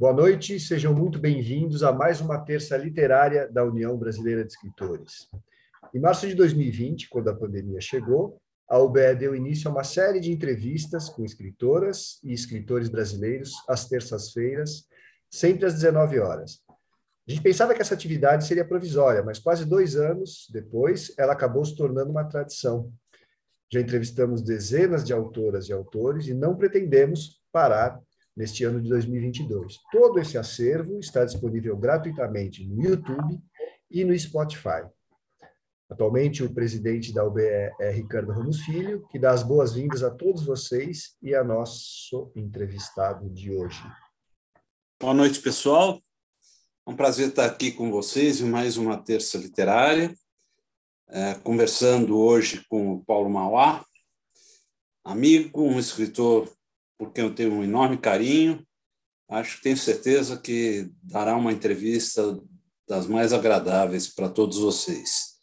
Boa noite, sejam muito bem-vindos a mais uma terça literária da União Brasileira de Escritores. Em março de 2020, quando a pandemia chegou, a UBE deu início a uma série de entrevistas com escritoras e escritores brasileiros às terças-feiras, sempre às 19 horas. A gente pensava que essa atividade seria provisória, mas quase dois anos depois, ela acabou se tornando uma tradição. Já entrevistamos dezenas de autoras e autores e não pretendemos parar neste ano de 2022. Todo esse acervo está disponível gratuitamente no YouTube e no Spotify. Atualmente, o presidente da UBE é Ricardo Ramos Filho, que dá as boas-vindas a todos vocês e a nosso entrevistado de hoje. Boa noite, pessoal. É um prazer estar aqui com vocês em mais uma terça literária, é, conversando hoje com o Paulo Mauá, amigo, um escritor por quem eu tenho um enorme carinho. Acho que tenho certeza que dará uma entrevista das mais agradáveis para todos vocês.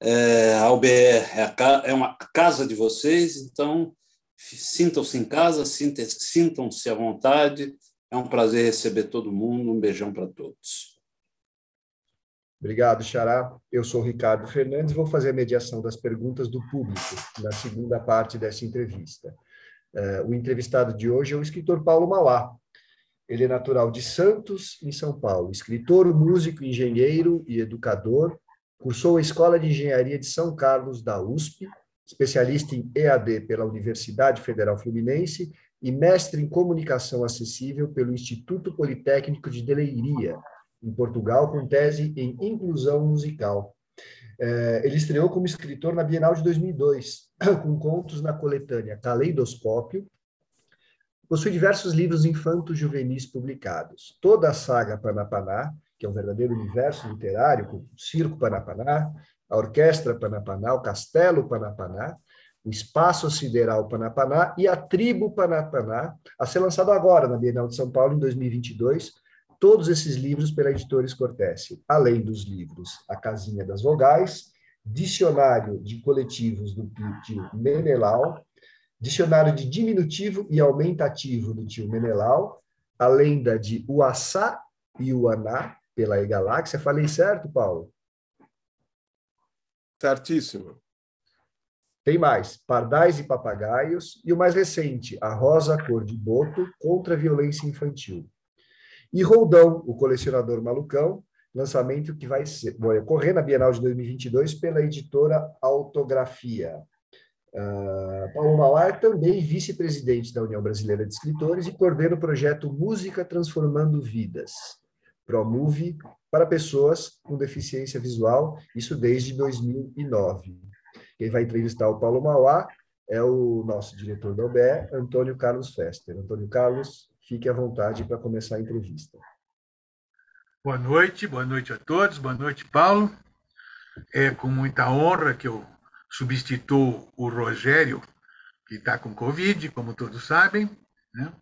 É, a UBE é, a, é uma casa de vocês, então sintam-se em casa, sintam-se à vontade. É um prazer receber todo mundo. Um beijão para todos. Obrigado, Xará. Eu sou Ricardo Fernandes vou fazer a mediação das perguntas do público na segunda parte dessa entrevista. Uh, o entrevistado de hoje é o escritor Paulo Mauá. Ele é natural de Santos, em São Paulo. Escritor, músico, engenheiro e educador. Cursou a Escola de Engenharia de São Carlos, da USP, especialista em EAD pela Universidade Federal Fluminense e mestre em Comunicação Acessível pelo Instituto Politécnico de Deleiria, em Portugal, com tese em Inclusão Musical. É, ele estreou como escritor na Bienal de 2002, com contos na coletânea Caleidoscópio. Possui diversos livros infanto-juvenis publicados. Toda a saga Panapaná, que é um verdadeiro universo literário, com o Circo Panapaná, a Orquestra Panapaná, o Castelo Panapaná, o Espaço Sideral Panapaná e a Tribo Panapaná, a ser lançado agora na Bienal de São Paulo, em 2022, todos esses livros pela editora Escortece, além dos livros A Casinha das Vogais, Dicionário de Coletivos do tio Menelau, Dicionário de Diminutivo e Aumentativo do tio Menelau, a lenda de Uaçá e Uaná, pela E-Galáxia. Falei certo, Paulo? Certíssimo. Tem mais, Pardais e Papagaios, e o mais recente, A Rosa Cor de Boto contra a Violência Infantil. E Roldão, o colecionador malucão, lançamento que vai, ser, vai ocorrer na Bienal de 2022 pela editora Autografia. Uh, Paulo é também vice-presidente da União Brasileira de Escritores e coordena o projeto Música Transformando Vidas, ProMove, para pessoas com deficiência visual, isso desde 2009. Quem vai entrevistar o Paulo Mauá é o nosso diretor da OBE, Antônio Carlos Fester. Antônio Carlos, Fique à vontade para começar a entrevista. Boa noite, boa noite a todos, boa noite, Paulo. É com muita honra que eu substituo o Rogério, que está com Covid, como todos sabem. Né?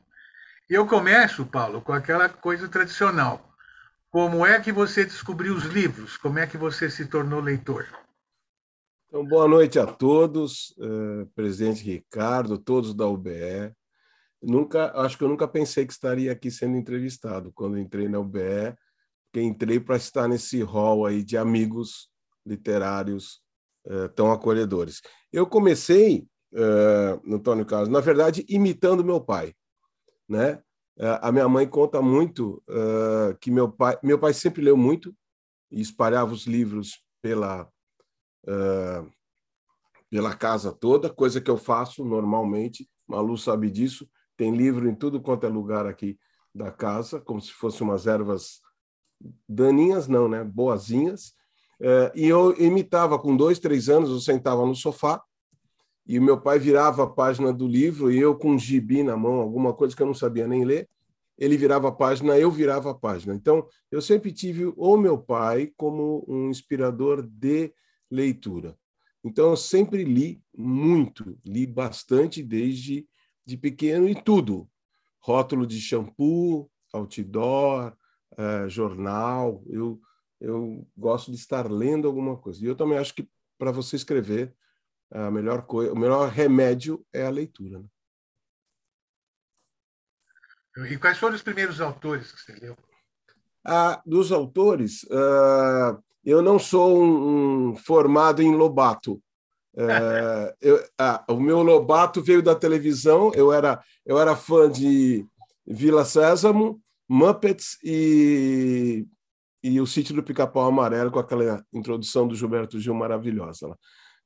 Eu começo, Paulo, com aquela coisa tradicional. Como é que você descobriu os livros? Como é que você se tornou leitor? Então, boa noite a todos, eh, presidente Ricardo, todos da UBE nunca, acho que eu nunca pensei que estaria aqui sendo entrevistado quando entrei na UBE, que entrei para estar nesse hall aí de amigos literários uh, tão acolhedores. Eu comecei, uh, Antônio Carlos, na verdade, imitando meu pai, né? Uh, a minha mãe conta muito que meu pai, meu pai sempre leu muito e espalhava os livros pela pela casa toda, coisa que eu faço normalmente. Malu sabe disso tem livro em tudo quanto é lugar aqui da casa, como se fossem umas ervas daninhas, não, né? Boazinhas. É, e eu imitava com dois, três anos, eu sentava no sofá e meu pai virava a página do livro e eu com um gibi na mão, alguma coisa que eu não sabia nem ler, ele virava a página, eu virava a página. Então, eu sempre tive o meu pai como um inspirador de leitura. Então, eu sempre li muito, li bastante desde de pequeno e tudo. Rótulo de shampoo, outdoor, é, jornal. Eu, eu gosto de estar lendo alguma coisa. E eu também acho que para você escrever, a melhor coisa, o melhor remédio é a leitura. Né? E quais foram os primeiros autores que você leu? Ah, dos autores, uh, eu não sou um, um formado em Lobato. Uh, eu, ah, o meu Lobato veio da televisão. Eu era eu era fã de Vila Sésamo, Muppets e e o Sítio do Pica-Pau Amarelo com aquela introdução do Gilberto Gil maravilhosa.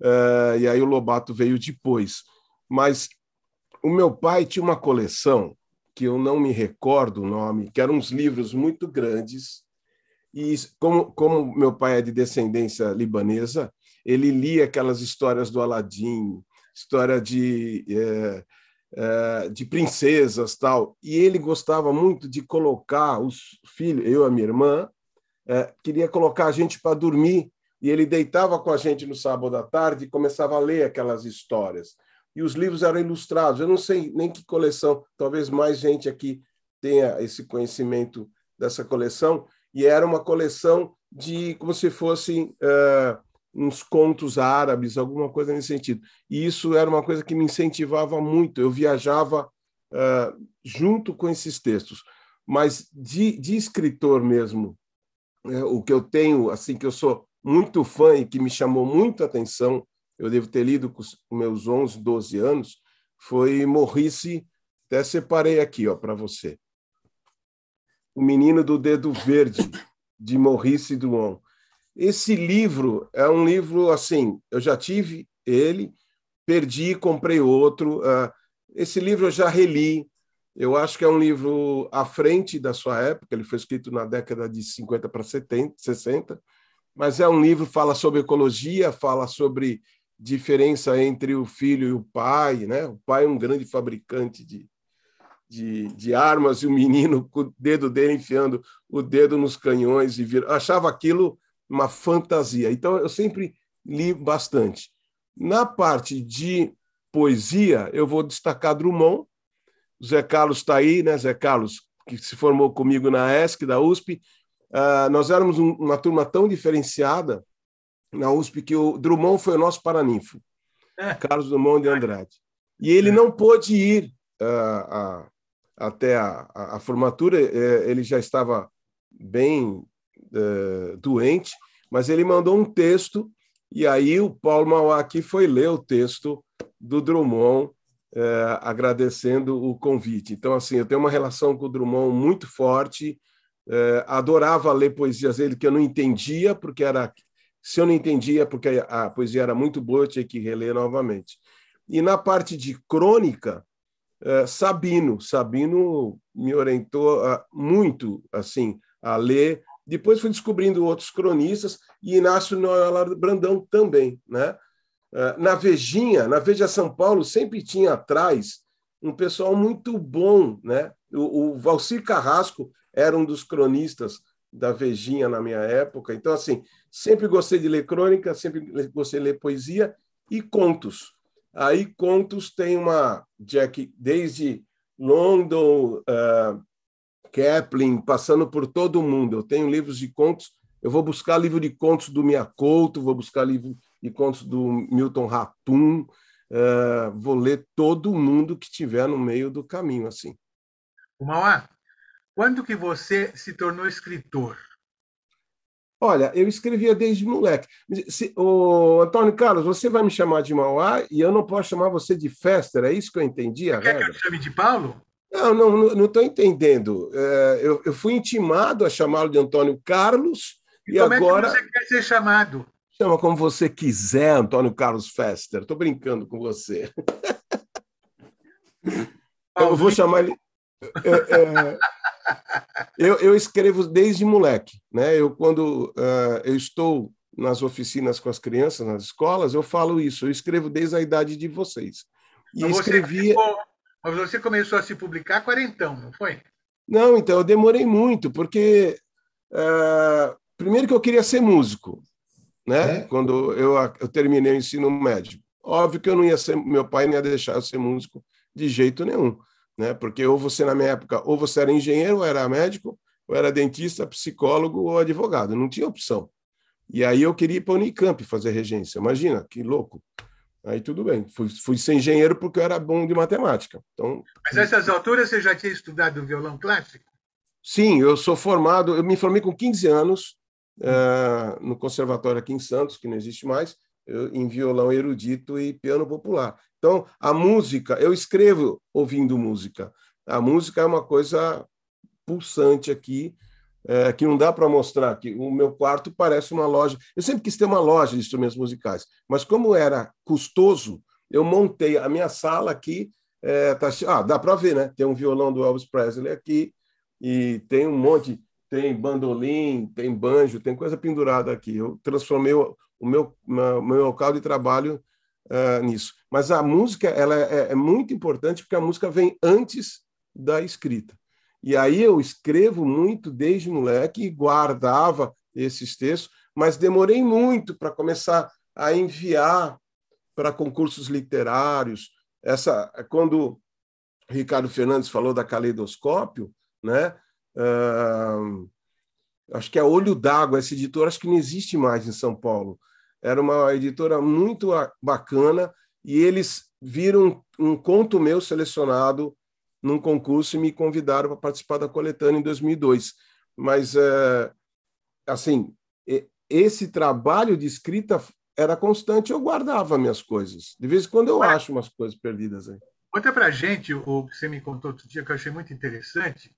Uh, e aí o Lobato veio depois. Mas o meu pai tinha uma coleção que eu não me recordo o nome, que eram uns livros muito grandes. E como, como meu pai é de descendência libanesa, ele lia aquelas histórias do Aladim, história de, é, de princesas tal. E ele gostava muito de colocar os filhos, eu e a minha irmã, é, queria colocar a gente para dormir. E ele deitava com a gente no sábado à tarde e começava a ler aquelas histórias e os livros eram ilustrados. Eu não sei nem que coleção, talvez mais gente aqui tenha esse conhecimento dessa coleção, e era uma coleção de como se fossem uh, uns contos árabes, alguma coisa nesse sentido. E isso era uma coisa que me incentivava muito. Eu viajava uh, junto com esses textos, mas de, de escritor mesmo, uh, o que eu tenho, assim, que eu sou muito fã e que me chamou muito a atenção eu devo ter lido com meus 11, 12 anos, foi Morrice, até separei aqui ó para você. O Menino do Dedo Verde, de Maurice Druon. Esse livro é um livro assim, eu já tive ele, perdi, comprei outro. Ah, esse livro eu já reli. Eu acho que é um livro à frente da sua época, ele foi escrito na década de 50 para 70, 60, mas é um livro fala sobre ecologia, fala sobre diferença entre o filho e o pai, né? O pai é um grande fabricante de, de, de armas e o menino com o dedo dele enfiando o dedo nos canhões e vir... achava aquilo uma fantasia. Então eu sempre li bastante. Na parte de poesia, eu vou destacar Drummond. O Zé Carlos está aí, né? Zé Carlos, que se formou comigo na ESC, da USP. Uh, nós éramos um, uma turma tão diferenciada na USP que o Drummond foi o nosso paraninfo, é. Carlos Drummond de Andrade. E ele é. não pôde ir uh, até a, a, a formatura, uh, ele já estava bem uh, doente, mas ele mandou um texto, e aí o Paulo Mauá aqui foi ler o texto do Drummond, eh, agradecendo o convite. Então, assim, eu tenho uma relação com o Drummond muito forte, adorava ler poesias dele que eu não entendia, porque era se eu não entendia, é porque a poesia era muito boa, eu tinha que reler novamente. E na parte de crônica, é, Sabino, Sabino me orientou muito assim a ler. Depois fui descobrindo outros cronistas e Inácio Noel Brandão também, né? É, na Vejinha, na Veja São Paulo, sempre tinha atrás um pessoal muito bom, né? O, o Valcir Carrasco era um dos cronistas da Vejinha na minha época. Então, assim, sempre gostei de ler crônica, sempre gostei de ler poesia e contos. Aí, contos tem uma, Jack, desde London, uh, Kepling, passando por todo mundo. Eu tenho livros de contos. Eu vou buscar livro de contos do Miyakoto, vou buscar livro de contos do Milton Ratum, uh, vou ler todo mundo que tiver no meio do caminho, assim. O Mauá, quando que você se tornou escritor? Olha, eu escrevia desde moleque. Se, o Antônio Carlos, você vai me chamar de Mauá e eu não posso chamar você de Fester, é isso que eu entendi? Você quer que eu chame de Paulo? Não, não estou entendendo. É, eu, eu, fui intimado a chamá-lo de Antônio Carlos e, e como agora. Como é que você quer ser chamado? Chama como você quiser, Antônio Carlos Fester. Estou brincando com você. eu vou chamar ele. É, é, eu, eu, escrevo desde moleque, né? Eu quando uh, eu estou nas oficinas com as crianças, nas escolas, eu falo isso. Eu escrevo desde a idade de vocês. E mas escrevia. Você, mas você começou a se publicar quarentão, não foi? Não, então eu demorei muito, porque uh, primeiro que eu queria ser músico, né? É? Quando eu, eu terminei o ensino médio, óbvio que eu não ia ser, meu pai não ia deixar eu ser músico de jeito nenhum né? Porque ou você na minha época, ou você era engenheiro, ou era médico, ou era dentista, psicólogo ou advogado, não tinha opção. E aí eu queria ir para a Unicamp fazer regência. Imagina, que louco. Aí tudo bem. Fui, fui ser engenheiro porque eu era bom de matemática. Então, Mas nessas alturas você já tinha estudado violão clássico? Sim, eu sou formado, eu me formei com 15 anos uh, no conservatório aqui em Santos, que não existe mais, eu, em violão erudito e piano popular. Então, a música, eu escrevo ouvindo música. A música é uma coisa pulsante aqui, é, que não dá para mostrar aqui. O meu quarto parece uma loja. Eu sempre quis ter uma loja de instrumentos musicais, mas como era custoso, eu montei a minha sala aqui. É, tá, ah, dá para ver, né? Tem um violão do Elvis Presley aqui e tem um monte, tem bandolim, tem banjo, tem coisa pendurada aqui. Eu transformei o, o meu, meu, meu local de trabalho uh, nisso. Mas a música ela é, é muito importante porque a música vem antes da escrita. E aí eu escrevo muito desde moleque e guardava esses textos, mas demorei muito para começar a enviar para concursos literários. Essa quando Ricardo Fernandes falou da caleidoscópio, né? Uh, acho que é Olho d'Água, essa editora acho que não existe mais em São Paulo. Era uma editora muito bacana e eles viram um conto meu selecionado num concurso e me convidaram para participar da coletânea em 2002. Mas, é, assim, esse trabalho de escrita era constante, eu guardava minhas coisas. De vez em quando eu acho umas coisas perdidas aí. Conta para gente o que você me contou outro dia, que eu achei muito interessante,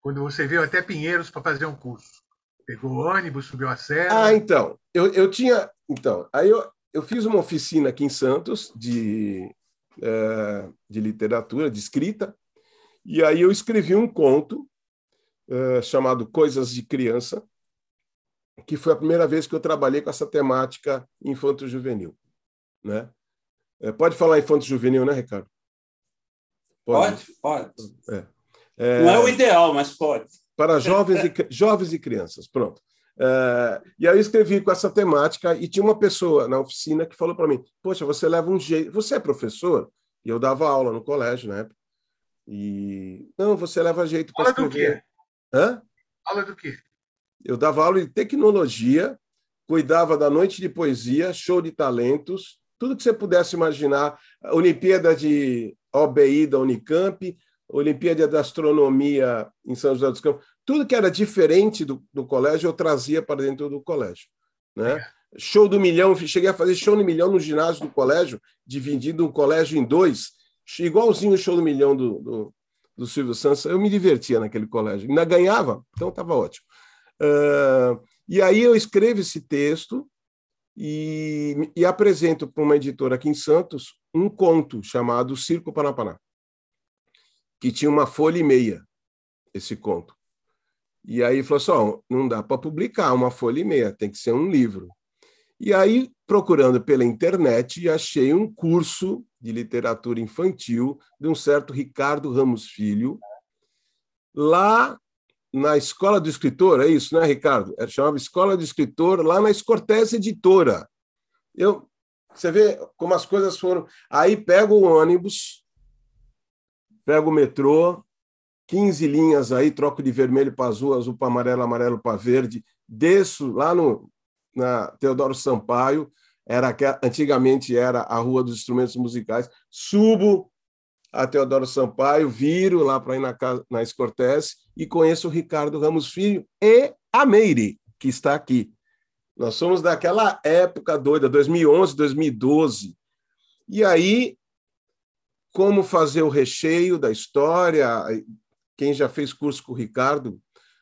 quando você veio até Pinheiros para fazer um curso. Pegou ônibus, subiu a serra. Ah, então. Eu, eu tinha. Então, aí eu, eu fiz uma oficina aqui em Santos de, é, de literatura, de escrita, e aí eu escrevi um conto uh, chamado Coisas de Criança, que foi a primeira vez que eu trabalhei com essa temática infanto-juvenil. Né? É, pode falar infanto-juvenil, né, Ricardo? Pode, pode. pode. É. É, Não é o ideal, mas pode. Para jovens e, jovens e crianças, pronto. É, e aí eu escrevi com essa temática e tinha uma pessoa na oficina que falou para mim, poxa, você leva um jeito... Você é professor? E eu dava aula no colégio na né? época. E não, você leva jeito para escrever. Aula do quê? Hã? Aula do quê? Eu dava aula de tecnologia, cuidava da noite de poesia, show de talentos, tudo que você pudesse imaginar, Olimpíada de OBI da Unicamp, Olimpíada de Astronomia em São José dos Campos, tudo que era diferente do, do colégio eu trazia para dentro do colégio, né? É. Show do milhão, cheguei a fazer show do milhão no ginásio do colégio, dividindo o colégio em dois, igualzinho o show do milhão do, do, do Silvio Santos. Eu me divertia naquele colégio. Ainda ganhava, então estava ótimo. Uh, e aí eu escrevo esse texto e, e apresento para uma editora aqui em Santos um conto chamado Circo Panapaná, que tinha uma folha e meia, esse conto. E aí falou assim: oh, não dá para publicar uma folha e meia, tem que ser um livro. E aí, procurando pela internet, achei um curso de literatura infantil de um certo Ricardo Ramos Filho, lá na Escola do Escritor, é isso, né, Ricardo? Era chamava Escola do Escritor, lá na Escortese Editora. Eu, você vê como as coisas foram. Aí pego o ônibus, pego o metrô, 15 linhas aí, troco de vermelho para azul, azul para amarelo, amarelo para verde, desço lá no, na Teodoro Sampaio, era antigamente era a Rua dos Instrumentos Musicais. Subo a Teodoro Sampaio, viro lá para ir na, casa, na e conheço o Ricardo Ramos Filho e a Meire, que está aqui. Nós somos daquela época doida, 2011, 2012. E aí, como fazer o recheio da história? Quem já fez curso com o Ricardo,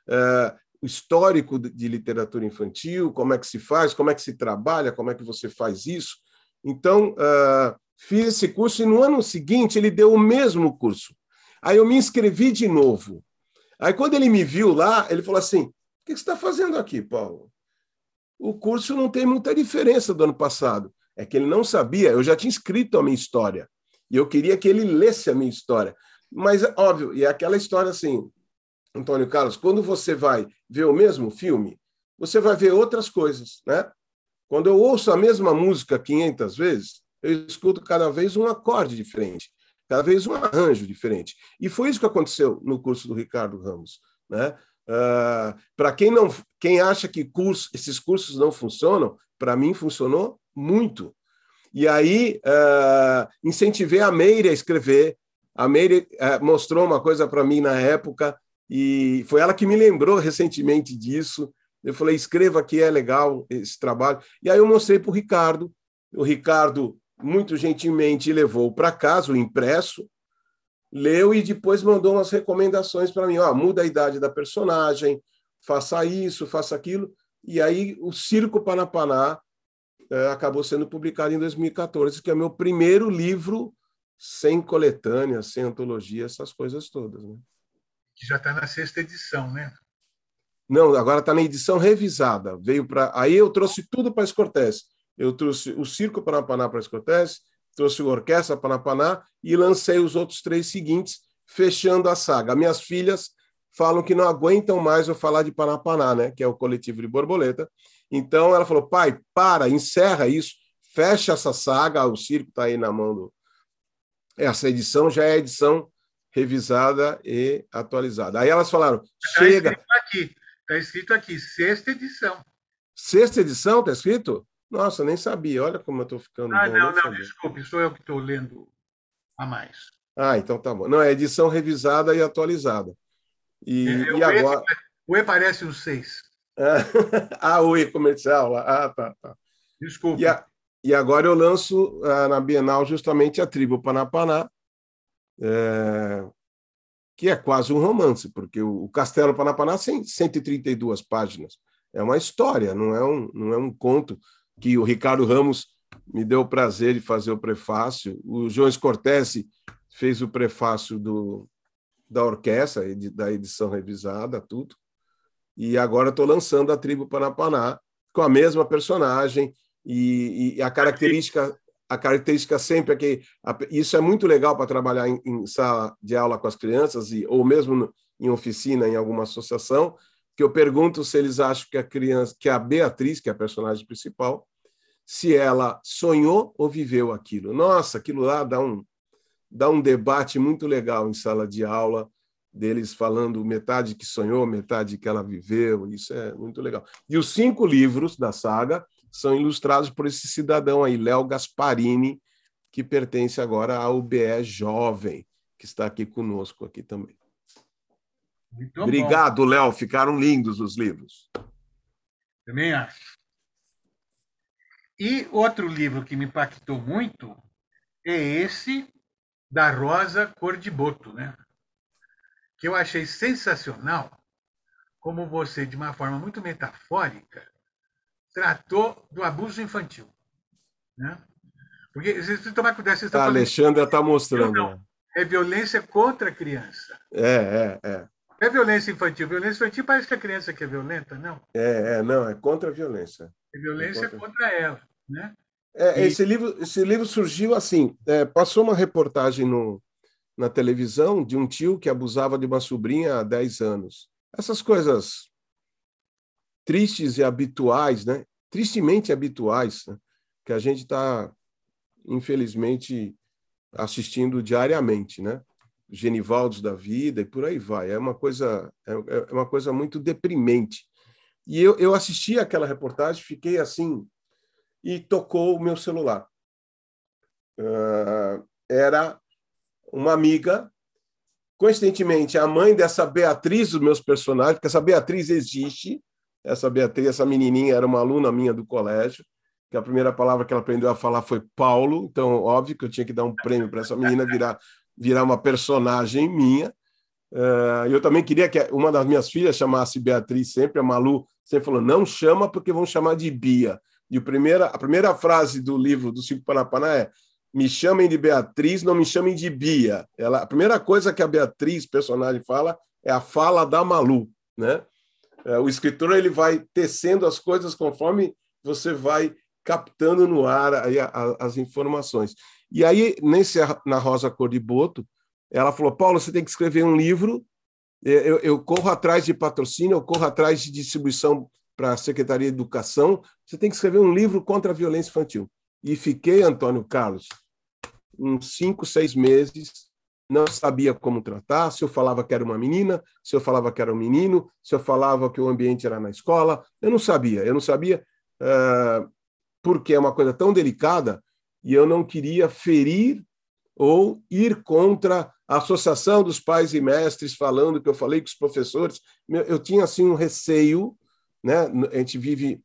uh, o histórico de literatura infantil, como é que se faz, como é que se trabalha, como é que você faz isso. Então, uh, fiz esse curso e no ano seguinte ele deu o mesmo curso. Aí eu me inscrevi de novo. Aí quando ele me viu lá, ele falou assim: O que você está fazendo aqui, Paulo? O curso não tem muita diferença do ano passado. É que ele não sabia, eu já tinha escrito a minha história. E eu queria que ele lesse a minha história. Mas, óbvio, e é aquela história assim: Antônio Carlos, quando você vai ver o mesmo filme, você vai ver outras coisas, né? Quando eu ouço a mesma música 500 vezes, eu escuto cada vez um acorde diferente, cada vez um arranjo diferente. E foi isso que aconteceu no curso do Ricardo Ramos, né? Uh, para quem não, quem acha que curso, esses cursos não funcionam, para mim funcionou muito. E aí uh, incentivei a Meire a escrever. A Meire uh, mostrou uma coisa para mim na época, e foi ela que me lembrou recentemente disso. Eu falei, escreva que é legal esse trabalho. E aí eu mostrei para o Ricardo. O Ricardo, muito gentilmente, levou para casa o impresso, leu e depois mandou umas recomendações para mim. Ó, muda a idade da personagem, faça isso, faça aquilo. E aí o Circo Panapaná é, acabou sendo publicado em 2014, que é meu primeiro livro sem coletânea, sem antologia, essas coisas todas. Né? Que já está na sexta edição, né? Não, agora está na edição revisada. Veio para aí eu trouxe tudo para Escortés. Eu trouxe o Circo Panapaná para Escortés, trouxe o Orquestra Panapaná e lancei os outros três seguintes, fechando a saga. Minhas filhas falam que não aguentam mais eu falar de Panapaná, né? Que é o coletivo de borboleta. Então ela falou: pai, para, encerra isso, fecha essa saga. O circo está aí na mão do. Essa edição já é a edição revisada e atualizada. Aí elas falaram: tá chega. Está escrito aqui, está escrito aqui, sexta edição. Sexta edição, está escrito? Nossa, nem sabia. Olha como eu estou ficando. Ah, bom, não, não, sabia. desculpe, sou eu que estou lendo a mais. Ah, então tá bom. Não, é edição revisada e atualizada. E, é, e agora. O E parece um 6. ah, o E comercial. Ah, tá, tá. Desculpe. E, a, e agora eu lanço ah, na Bienal justamente a Tribo Panapaná, é, que é quase um romance, porque o, Castelo Panapaná tem 132 páginas. É uma história, não é um, não é um conto que o Ricardo Ramos me deu o prazer de fazer o prefácio. O João Scortese fez o prefácio do, da orquestra, da edição revisada, tudo. E agora estou lançando a Tribo Panapaná com a mesma personagem e, e, a característica a característica sempre é que a, isso é muito legal para trabalhar em, em, sala de aula com as crianças e ou mesmo em oficina em alguma associação que eu pergunto se eles acham que a criança que a Beatriz que é a personagem principal se ela sonhou ou viveu aquilo nossa aquilo lá dá um dá um debate muito legal em sala de aula, deles falando metade que sonhou, metade que ela viveu, isso é muito legal. E os cinco livros da saga são ilustrados por esse cidadão aí, Léo Gasparini, que pertence agora ao BE Jovem, que está aqui conosco aqui também. Muito Obrigado, Léo, ficaram lindos os livros. Também acho. E outro livro que me impactou muito é esse da rosa cor de boto, né? Que eu achei sensacional como você, de uma forma muito metafórica, tratou do abuso infantil, né? Porque se tomar cuidado, vocês estão a Alexandra está mostrando. Não, é violência contra a criança. É, é, é. É violência infantil. Violência infantil parece que a criança que é violenta, não. É, é não, é contra a violência. É violência é contra... contra ela, né? É, e... esse, livro, esse livro surgiu assim: é, passou uma reportagem no, na televisão de um tio que abusava de uma sobrinha há 10 anos. Essas coisas tristes e habituais, né? tristemente habituais, né? que a gente está, infelizmente, assistindo diariamente, né? Genivaldos da vida e por aí vai. É uma coisa, é, é uma coisa muito deprimente. E eu, eu assisti aquela reportagem, fiquei assim e tocou o meu celular. Uh, era uma amiga, coincidentemente, a mãe dessa Beatriz, dos meus personagens, porque essa Beatriz existe. Essa Beatriz, essa menininha, era uma aluna minha do colégio, que a primeira palavra que ela aprendeu a falar foi Paulo. Então, óbvio que eu tinha que dar um prêmio para essa menina virar, virar uma personagem minha. Uh, eu também queria que uma das minhas filhas chamasse Beatriz sempre, a Malu sempre falou: não chama porque vão chamar de Bia. E o primeira, a primeira frase do livro do Cinco Panapaná é me chamem de Beatriz, não me chamem de Bia. Ela, a primeira coisa que a Beatriz, personagem, fala é a fala da Malu, né? É, o escritor ele vai tecendo as coisas conforme você vai captando no ar aí as informações. E aí, nesse na Rosa Cor de Boto, ela falou: Paulo, você tem que escrever um livro. Eu, eu corro atrás de patrocínio, eu corro atrás de distribuição para a Secretaria de Educação, você tem que escrever um livro contra a violência infantil. E fiquei, Antônio Carlos, uns cinco, seis meses, não sabia como tratar, se eu falava que era uma menina, se eu falava que era um menino, se eu falava que o ambiente era na escola, eu não sabia, eu não sabia uh, porque é uma coisa tão delicada e eu não queria ferir ou ir contra a Associação dos Pais e Mestres, falando que eu falei com os professores. Eu tinha assim um receio, né? A gente vive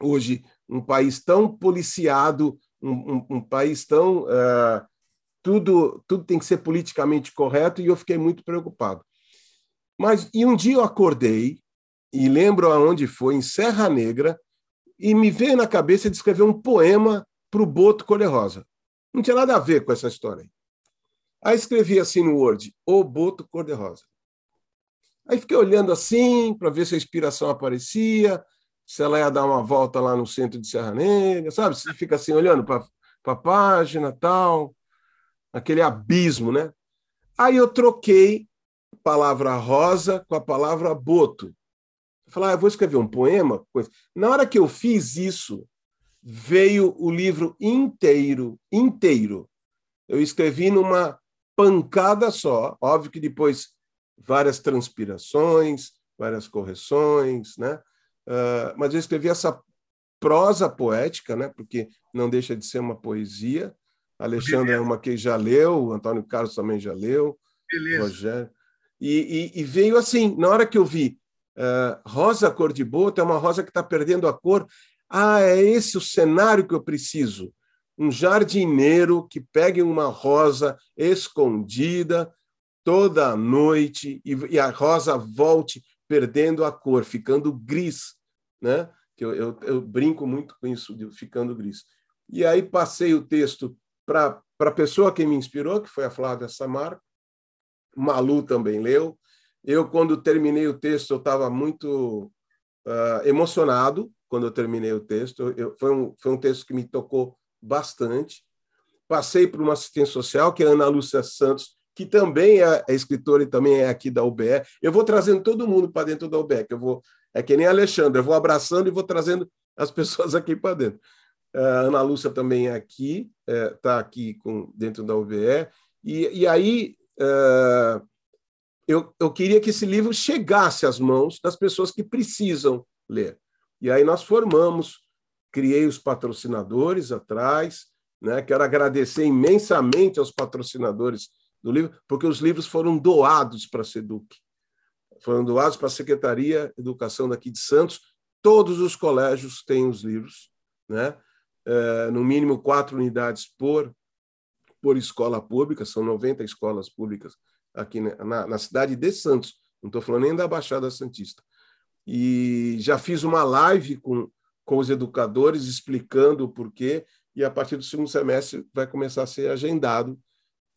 hoje um país tão policiado, um, um, um país tão uh, tudo tudo tem que ser politicamente correto e eu fiquei muito preocupado. Mas e um dia eu acordei e lembro aonde foi em Serra Negra e me veio na cabeça de escrever um poema para o Boto Cor-de-Rosa. Não tinha nada a ver com essa história. Aí, aí escrevi assim no Word, O Boto Cor-de-Rosa. Aí fiquei olhando assim para ver se a inspiração aparecia, se ela ia dar uma volta lá no centro de Serra Negra, sabe? Você fica assim olhando para a página tal, aquele abismo, né? Aí eu troquei a palavra rosa com a palavra boto. Eu falei, ah, eu vou escrever um poema. Na hora que eu fiz isso, veio o livro inteiro, inteiro. Eu escrevi numa pancada só. Óbvio que depois várias transpirações, várias correções, né? Uh, mas eu escrevi essa prosa poética, né? Porque não deixa de ser uma poesia. Alexandre é uma que já leu, Antônio Carlos também já leu, Beleza. Rogério. E, e, e, veio assim, na hora que eu vi uh, rosa cor de bota, é uma rosa que está perdendo a cor, ah, é esse o cenário que eu preciso. Um jardineiro que pegue uma rosa escondida toda noite e, e a rosa volte perdendo a cor, ficando gris, né? Que eu, eu, eu brinco muito com isso, de ficando gris. E aí passei o texto para a pessoa que me inspirou, que foi a Flávia Samar. Malu também leu. Eu, quando terminei o texto, eu estava muito uh, emocionado, quando eu terminei o texto. Eu, foi, um, foi um texto que me tocou bastante. Passei por uma assistente social, que é a Ana Lúcia Santos, que também é, é escritora e também é aqui da UBE. Eu vou trazendo todo mundo para dentro da UBE, que eu vou é que nem Alexandre, eu vou abraçando e vou trazendo as pessoas aqui para dentro. A Ana Lúcia também é aqui, está tá aqui com, dentro da UBE. E, e aí é, eu, eu queria que esse livro chegasse às mãos das pessoas que precisam ler. E aí nós formamos, criei os patrocinadores atrás, né? Quero agradecer imensamente aos patrocinadores do livro, porque os livros foram doados para a SEDUC. Foram doados para a Secretaria de Educação daqui de Santos. Todos os colégios têm os livros, né? É, no mínimo quatro unidades por, por escola pública, são 90 escolas públicas aqui na, na cidade de Santos, não estou falando nem da Baixada Santista. E já fiz uma live com, com os educadores explicando o porquê, e a partir do segundo semestre vai começar a ser agendado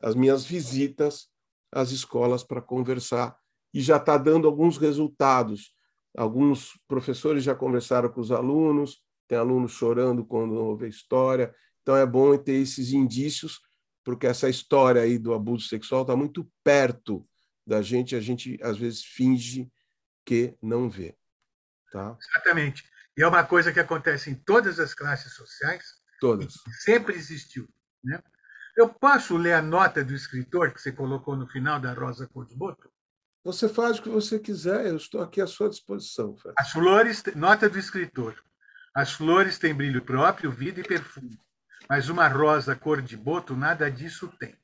as minhas visitas às escolas para conversar, e já está dando alguns resultados. Alguns professores já conversaram com os alunos, tem alunos chorando quando ouve a história, então é bom ter esses indícios, porque essa história aí do abuso sexual está muito perto da gente, a gente às vezes finge que não vê. Tá? Exatamente. E é uma coisa que acontece em todas as classes sociais. Todas. Sempre existiu. Né? Eu posso ler a nota do escritor que você colocou no final da Rosa Cor de Boto? Você faz o que você quiser, eu estou aqui à sua disposição. Fred. As flores, nota do escritor. As flores têm brilho próprio, vida e perfume, mas uma rosa cor de boto nada disso tem.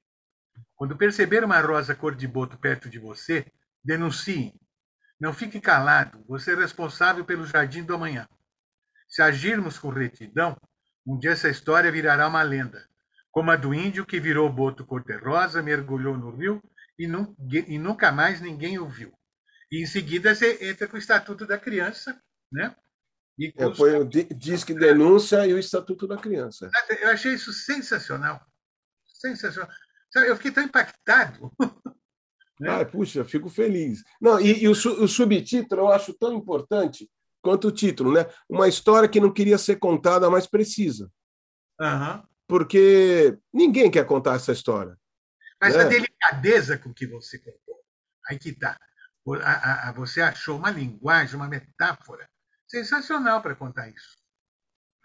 Quando perceber uma rosa cor de boto perto de você, denuncie, não fique calado, você é responsável pelo jardim do amanhã. Se agirmos com retidão, um dia essa história virará uma lenda, como a do índio que virou boto cor-de-rosa, mergulhou no rio e, e, nunca mais ninguém o viu. E em seguida você entra com o Estatuto da Criança, né? E Eu ponho o Disque Denúncia e o Estatuto da Criança. Eu achei isso sensacional. Sensacional. Eu fiquei tão impactado? Ah, puxa, fico feliz. Não, e, e o, o, subtítulo eu acho tão importante quanto o título, né? Uma história que não queria ser contada, mas precisa. Uhum. Porque ninguém quer contar essa história. Mas né? a delicadeza com que você contou, aí que está. Você achou uma linguagem, uma metáfora sensacional para contar isso.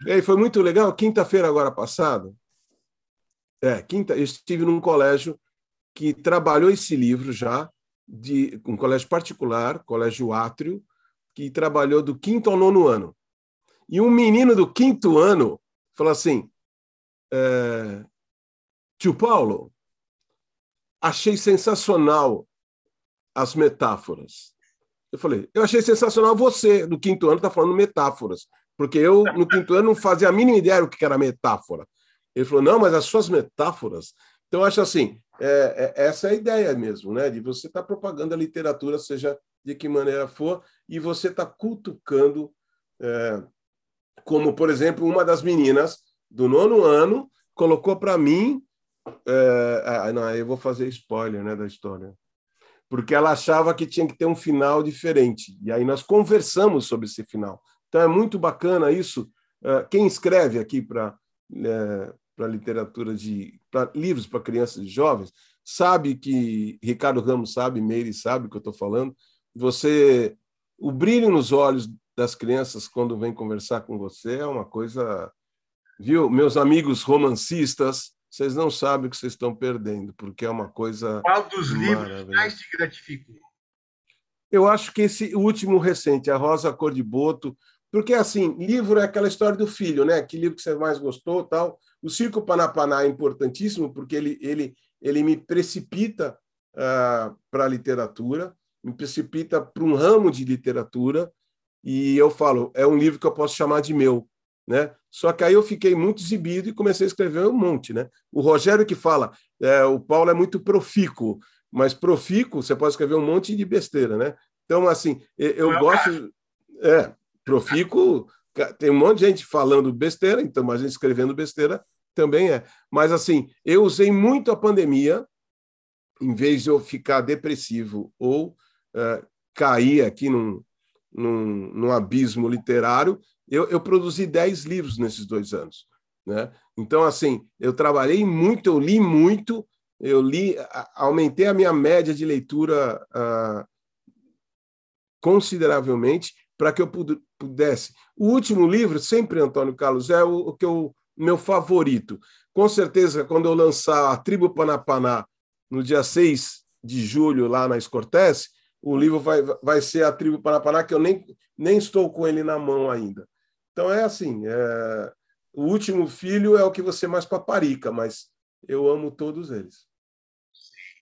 Aí, foi muito legal. Quinta-feira, agora passada, é, quinta, eu estive num colégio que trabalhou esse livro já, de um colégio particular, Colégio Átrio, que trabalhou do quinto ao nono ano. E um menino do quinto ano falou assim: é, tio Paulo, achei sensacional as metáforas. Eu falei, eu achei sensacional você, no quinto ano, está falando metáforas, porque eu, no quinto ano, não fazia a mínima ideia do que era metáfora. Ele falou, não, mas as suas metáforas. Então, eu acho assim, é, é, essa é a ideia mesmo, né? De você estar tá propagando a literatura, seja de que maneira for, e você está cutucando, é, como, por exemplo, uma das meninas do nono ano colocou para mim. É, ah, não, eu vou fazer spoiler né, da história porque ela achava que tinha que ter um final diferente. E aí nós conversamos sobre esse final. Então é muito bacana isso. Ah, quem escreve aqui para é, para literatura de pra livros para crianças e jovens sabe que Ricardo Ramos sabe, Meire sabe o que eu estou falando. Você o brilho nos olhos das crianças quando vem conversar com você é uma coisa, viu? Meus amigos romancistas, vocês não sabem o que vocês estão perdendo, porque é uma coisa. Qual dos livros mais te gratificou? Eu acho que esse último recente, A Rosa Cor de Boto, porque assim, livro é aquela história do filho, né? Que livro que você mais gostou, tal. O Circo Panapaná é importantíssimo porque ele ele ele me precipita uh, ah, para a literatura, me precipita para um ramo de literatura e eu falo, é um livro que eu posso chamar de meu, né? Só que aí eu fiquei muito exibido e comecei a escrever um monte, né? O Rogério que fala, é, o Paulo é muito profícuo, mas profícuo você pode escrever um monte de besteira, né? Então assim, eu, eu gosto, é, profícuo tem um monte de gente falando besteira, então mas a gente escrevendo besteira também é. Mas assim, eu usei muito a pandemia em vez de eu ficar depressivo ou uh, cair aqui num, num, num abismo literário, eu, eu produzi dez livros nesses dois anos. Né? Então, assim, eu trabalhei muito, eu li muito, eu li, aumentei a minha média de leitura uh, consideravelmente para que eu pudesse. O último livro, sempre Antônio Carlos, é o, o que eu meu favorito. Com certeza, quando eu lançar a Tribo Panapaná no dia 6 de julho, lá na Escortece, o livro vai, vai ser a Tribo Panapaná, que eu nem, nem estou com ele na mão ainda. Então é assim, é... o último filho é o que você mais paparica, mas eu amo todos eles. Sim.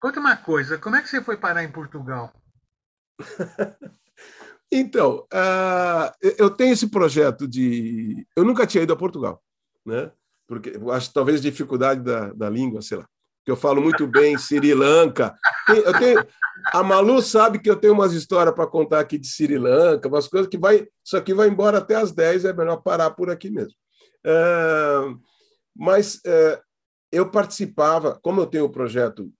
Conta uma coisa, como é que você foi parar em Portugal? então, uh, eu tenho esse projeto de... Eu nunca tinha ido a Portugal, né? Porque acho talvez dificuldade da, da língua, sei lá que eu falo muito bem, Sri Lanka. Eu tenho, a Malu sabe que eu tenho umas histórias para contar aqui de Sri Lanka, umas coisas que vai. Isso aqui vai embora até às 10, é melhor parar por aqui mesmo. É, mas é, eu participava, como eu tenho o projeto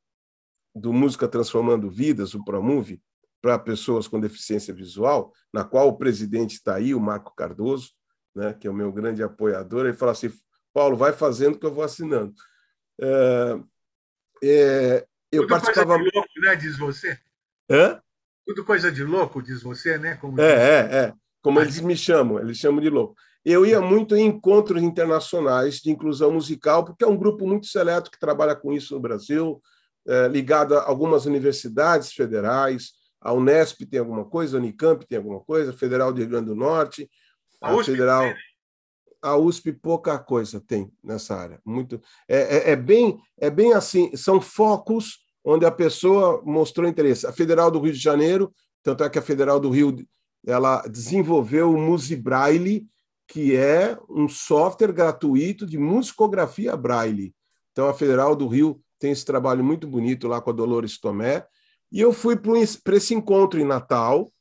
do Música Transformando Vidas, o Promove, para pessoas com deficiência visual, na qual o presidente está aí, o Marco Cardoso, né, que é o meu grande apoiador, ele fala assim: Paulo, vai fazendo que eu vou assinando. É, é, eu Tudo participava. Coisa de louco, né? Diz você. Hã? Tudo coisa de louco, diz você, né? Como é, é, é. Como eles me chamam, eles chamam de louco. Eu ia muito em encontros internacionais de inclusão musical, porque é um grupo muito seleto que trabalha com isso no Brasil, é, ligado a algumas universidades federais. A Unesp tem alguma coisa, a Unicamp tem alguma coisa, a Federal do Rio Grande do Norte, a, a Federal. Tem, a USP pouca coisa tem nessa área. Muito é, é, é, bem é bem assim. São focos onde a pessoa mostrou interesse. A Federal do Rio de Janeiro, tanto é que a Federal do Rio ela desenvolveu o Musibraille, que é um software gratuito de musicografia braille. Então a Federal do Rio tem esse trabalho muito bonito lá com a Dolores Tomé. E eu fui para esse encontro em Natal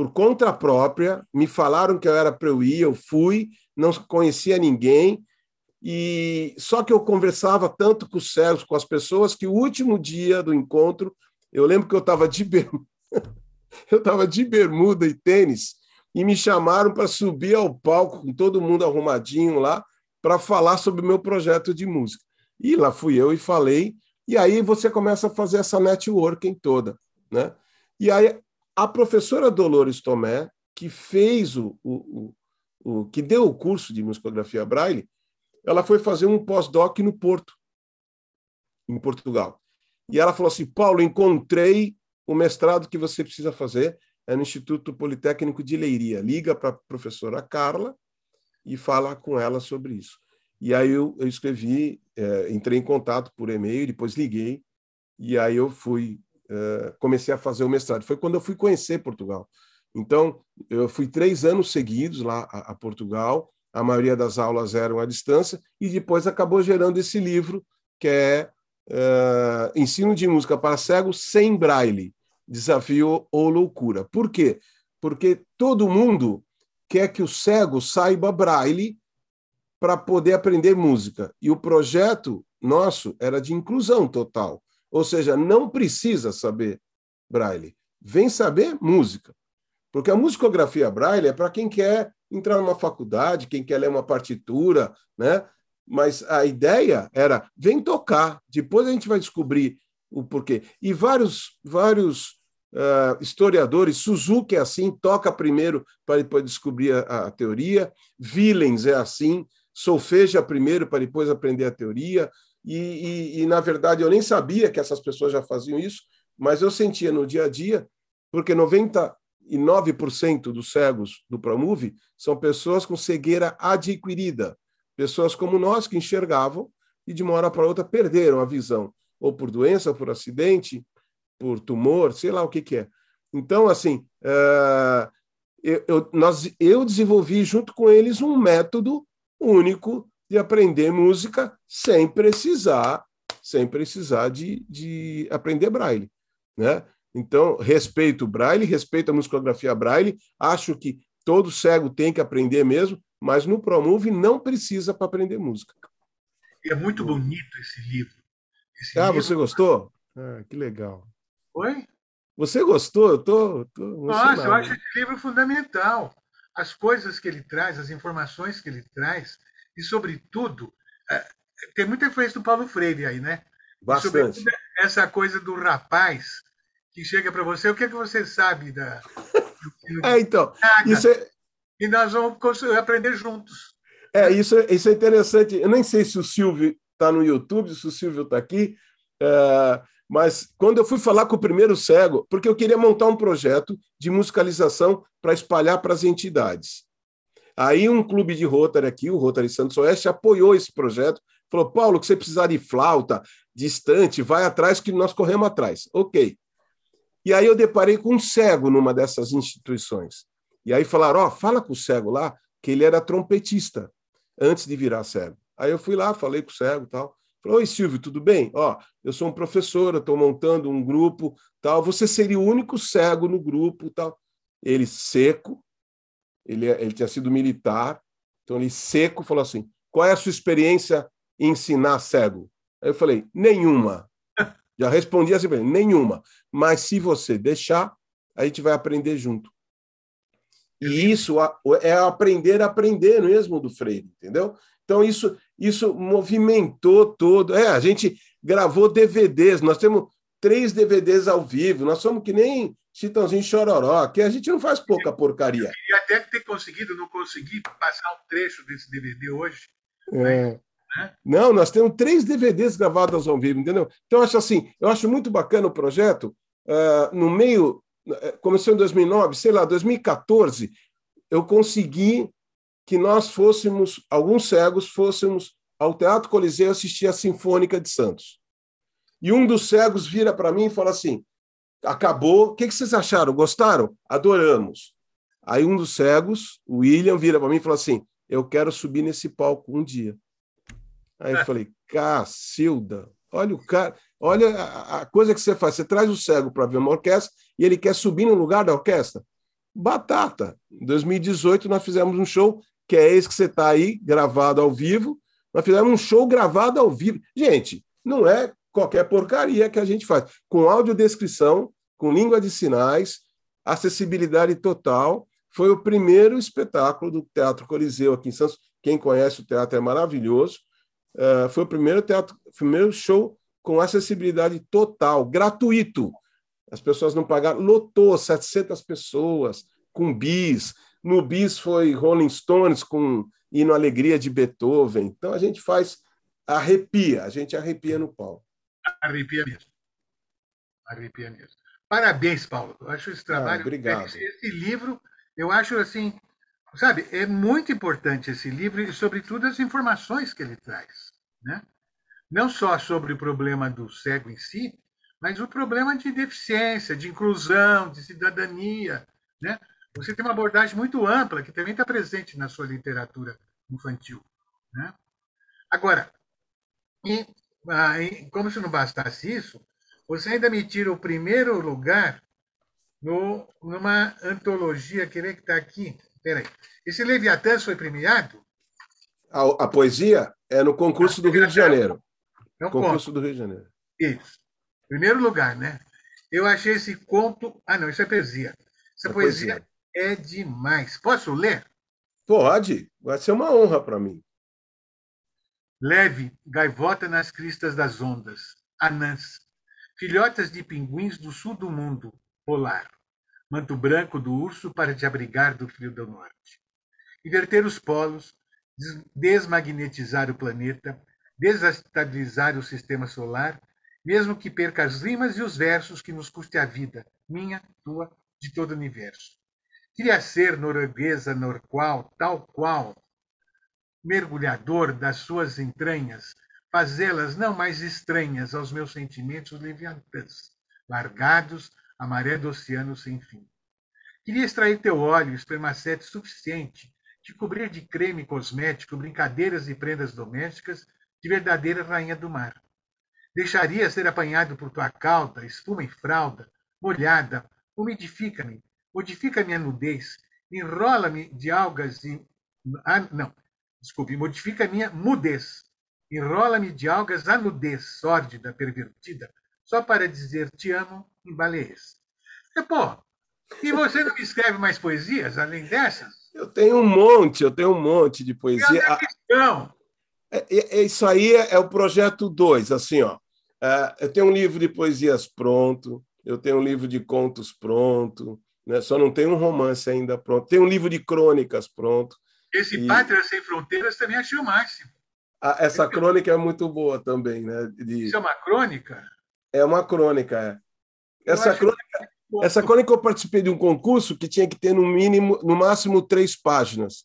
por conta própria, me falaram que eu era para eu ir, eu fui, não conhecia ninguém, e só que eu conversava tanto com os cegos, com as pessoas, que o último dia do encontro, eu lembro que eu estava de bermuda, eu de bermuda e tênis, e me chamaram para subir ao palco com todo mundo arrumadinho lá, para falar sobre o meu projeto de música. E lá fui eu e falei, e aí você começa a fazer essa networking toda, né? E aí a professora Dolores Tomé, que fez o, o, o, o que deu o curso de musicografia Braille, ela foi fazer um pós-doc no Porto, em Portugal. E ela falou assim: Paulo, encontrei o mestrado que você precisa fazer, é no Instituto Politécnico de Leiria. Liga para a professora Carla e fala com ela sobre isso. E aí eu, eu escrevi, é, entrei em contato por e-mail, depois liguei, e aí eu fui, é, comecei a fazer o mestrado. Foi quando eu fui conhecer Portugal. Então, eu fui três anos seguidos lá a, a Portugal, a maioria das aulas eram à distância, e depois acabou gerando esse livro, que é uh, Ensino de Música para Cegos sem Braille, Desafio ou Loucura. Por quê? Porque todo mundo quer que o cego saiba Braille para poder aprender música. E o projeto nosso era de inclusão total. Ou seja, não precisa saber Braille. Vem saber música. Porque a musicografia Braille é para quem quer entrar numa faculdade, quem quer ler uma partitura, né? Mas a ideia era vem tocar, depois a gente vai descobrir o porquê. E vários vários uh, historiadores, Suzuki é assim, toca primeiro para depois descobrir a, a teoria, Willens é assim, solfeja primeiro para depois aprender a teoria. E, e, e, na verdade, eu nem sabia que essas pessoas já faziam isso, mas eu sentia no dia a dia, porque 90 e 9% dos cegos do Promove são pessoas com cegueira adquirida, pessoas como nós que enxergavam e de uma hora para outra perderam a visão, ou por doença, ou por acidente, por tumor, sei lá o que, que é. Então, assim, uh, eu, eu, nós, eu desenvolvi junto com eles um método único de aprender música sem precisar, sem precisar de, de aprender braille, né? Então, respeito o Braille, respeito a musicografia Braille, acho que todo cego tem que aprender mesmo, mas no Promove não precisa para aprender música. É muito bonito esse livro. Esse ah, livro... você gostou? Ah, que legal. Oi? Você gostou? Eu tô, tô Nossa, eu acho esse livro fundamental. As coisas que ele traz, as informações que ele traz, e, sobretudo, é, tem muita influência do Paulo Freire aí, né? Bastante. essa coisa do rapaz que chega para você, o que, é que você sabe da. é, então. É... E nós vamos aprender juntos. É, isso, é, isso é interessante. Eu nem sei se o Silvio está no YouTube, se o Silvio está aqui, é, mas quando eu fui falar com o primeiro cego, porque eu queria montar um projeto de musicalização para espalhar para as entidades. Aí um clube de Rotary aqui, o Rotary Santos Oeste, apoiou esse projeto, falou, Paulo, que você precisar de flauta, distante, vai atrás que nós corremos atrás. Ok. E aí eu deparei com um cego numa dessas instituições. E aí falaram: Ó, oh, fala com o cego lá, que ele era trompetista antes de virar cego. Aí eu fui lá, falei com o cego tal. Falou: Oi, Silvio, tudo bem? Ó, eu sou um professor, estou montando um grupo, tal. Você seria o único cego no grupo, tal. Ele seco, ele, ele tinha sido militar, então ele seco falou assim: Qual é a sua experiência em ensinar cego? Aí eu falei: Nenhuma. Já respondi assim, nenhuma. Mas se você deixar, a gente vai aprender junto. E isso é aprender a aprender mesmo do Freire, entendeu? Então, isso, isso movimentou todo. É, a gente gravou DVDs, nós temos três DVDs ao vivo, nós somos que nem Chitãozinho Chororó, que a gente não faz pouca porcaria. Eu queria até ter conseguido, não consegui passar um trecho desse DVD hoje. É. Né? Não, nós temos três DVDs gravados ao vivo, entendeu? Então, eu acho assim, eu acho muito bacana o projeto. Uh, no meio, eh, começou em 2009, sei lá, 2014, eu consegui que nós fôssemos, alguns cegos, fôssemos ao Teatro Coliseu assistir a Sinfônica de Santos. E um dos cegos vira para mim e fala assim: acabou, o que, que vocês acharam? Gostaram? Adoramos. Aí um dos cegos, o William, vira para mim e fala assim: eu quero subir nesse palco um dia. Aí eu falei, Cacilda, olha o cara, olha a, a coisa que você faz. Você traz o cego para ver uma orquestra e ele quer subir no lugar da orquestra. Batata. Em 2018, nós fizemos um show, que é esse que você está aí, gravado ao vivo. Nós fizemos um show gravado ao vivo. Gente, não é qualquer porcaria que a gente faz. Com audiodescrição, com língua de sinais, acessibilidade total. Foi o primeiro espetáculo do Teatro Coliseu aqui em Santos. Quem conhece o teatro é maravilhoso. Uh, foi o primeiro teatro, primeiro show com acessibilidade total, gratuito. As pessoas não pagaram, lotou 700 pessoas com bis. No bis foi Rolling Stones com hino Alegria de Beethoven. Então a gente faz arrepia, a gente arrepia no palco. Arrepia mesmo. Arrepia mesmo. Parabéns, Paulo. Eu acho esse trabalho. Ah, obrigado. Esse livro, eu acho assim sabe, é muito importante esse livro e, sobretudo, as informações que ele traz. Né? Não só sobre o problema do cego em si, mas o problema de deficiência, de inclusão, de cidadania. Né? Você tem uma abordagem muito ampla, que também está presente na sua literatura infantil. Né? Agora, ah, e, como se não bastasse isso, você ainda me tira o primeiro lugar no, numa antologia, querer que está aqui. Peraí. Esse Leviatã foi premiado? A, a, poesia é no concurso do Rio de Janeiro. É um concurso conto. do Rio de Janeiro. Isso. Primeiro lugar, né? Eu achei esse conto. Ah, não, isso é poesia. Essa é poesia, poesia é demais. Posso ler? Pode. Vai ser uma honra para mim. Leve, gaivota nas cristas das ondas, anãs, filhotas de pinguins do sul do mundo, polar, manto branco do urso para te abrigar do frio do norte. Inverter os polos, desmagnetizar o planeta, desestabilizar o sistema solar, mesmo que perca as rimas e os versos que nos custe a vida, minha, tua, de todo o universo. Queria ser norueguesa norqual, tal qual, mergulhador das suas entranhas, fazê-las não mais estranhas aos meus sentimentos leviantãs, largados à maré do oceano sem fim. Queria extrair teu óleo, espermacete suficiente, te cobrir de creme cosmético, brincadeiras e prendas domésticas de verdadeira rainha do mar. Deixaria ser apanhado por tua cauda, espuma e fralda, molhada, umidifica-me, modifica minha nudez, enrola-me de algas e. Ah, não, desculpe, modifica minha mudez, enrola-me de algas a nudez, sórdida, pervertida, só para dizer te amo em baleias. E, pô, e você não escreve mais poesias além dessas? Eu tenho um monte, eu tenho um monte de poesia. E a questão? É, é, isso aí é, é o projeto 2, assim, ó. É, eu tenho um livro de poesias pronto, eu tenho um livro de contos pronto, né? só não tenho um romance ainda pronto. Tem um livro de crônicas pronto. Esse e... Pátria Sem Fronteiras também achei o máximo. Ah, essa crônica é muito boa também, né? De... Isso é uma crônica? É uma crônica, é. Essa crônica, essa crônica eu participei de um concurso que tinha que ter no mínimo, no máximo três páginas,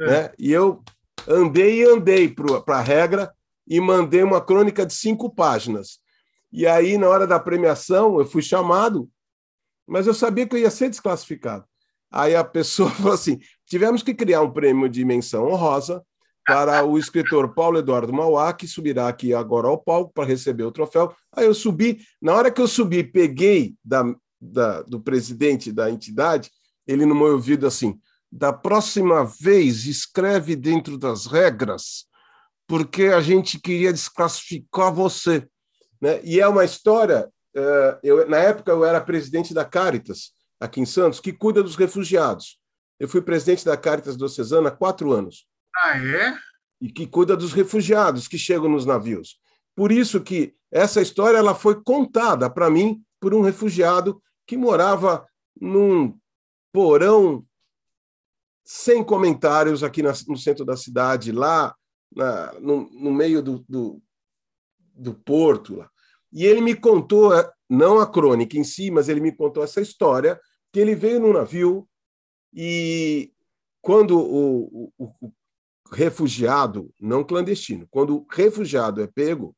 é. né? E eu andei e andei para a regra e mandei uma crônica de cinco páginas. E aí, na hora da premiação, eu fui chamado, mas eu sabia que eu ia ser desclassificado. Aí a pessoa falou assim: tivemos que criar um prêmio de menção honrosa para o escritor Paulo Eduardo Mauá, que subirá aqui agora ao palco para receber o troféu. Aí eu subi, na hora que eu subi, peguei da, da, do presidente da entidade, ele no meu ouvido assim: da próxima vez escreve dentro das regras, porque a gente queria desclassificar você. Né? E é uma história. Uh, eu, na época, eu era presidente da Caritas, aqui em Santos, que cuida dos refugiados. Eu fui presidente da Caritas Diocesana há quatro anos. Ah, é? E que cuida dos refugiados que chegam nos navios. Por isso que essa história ela foi contada para mim por um refugiado que morava num porão sem comentários aqui no centro da cidade, lá na, no, no, meio do, do, do porto. Lá. E ele me contou, é, não a crônica em si, mas ele me contou essa história, que ele veio num navio e quando o, o, o refugiado, não clandestino, quando o refugiado é pego,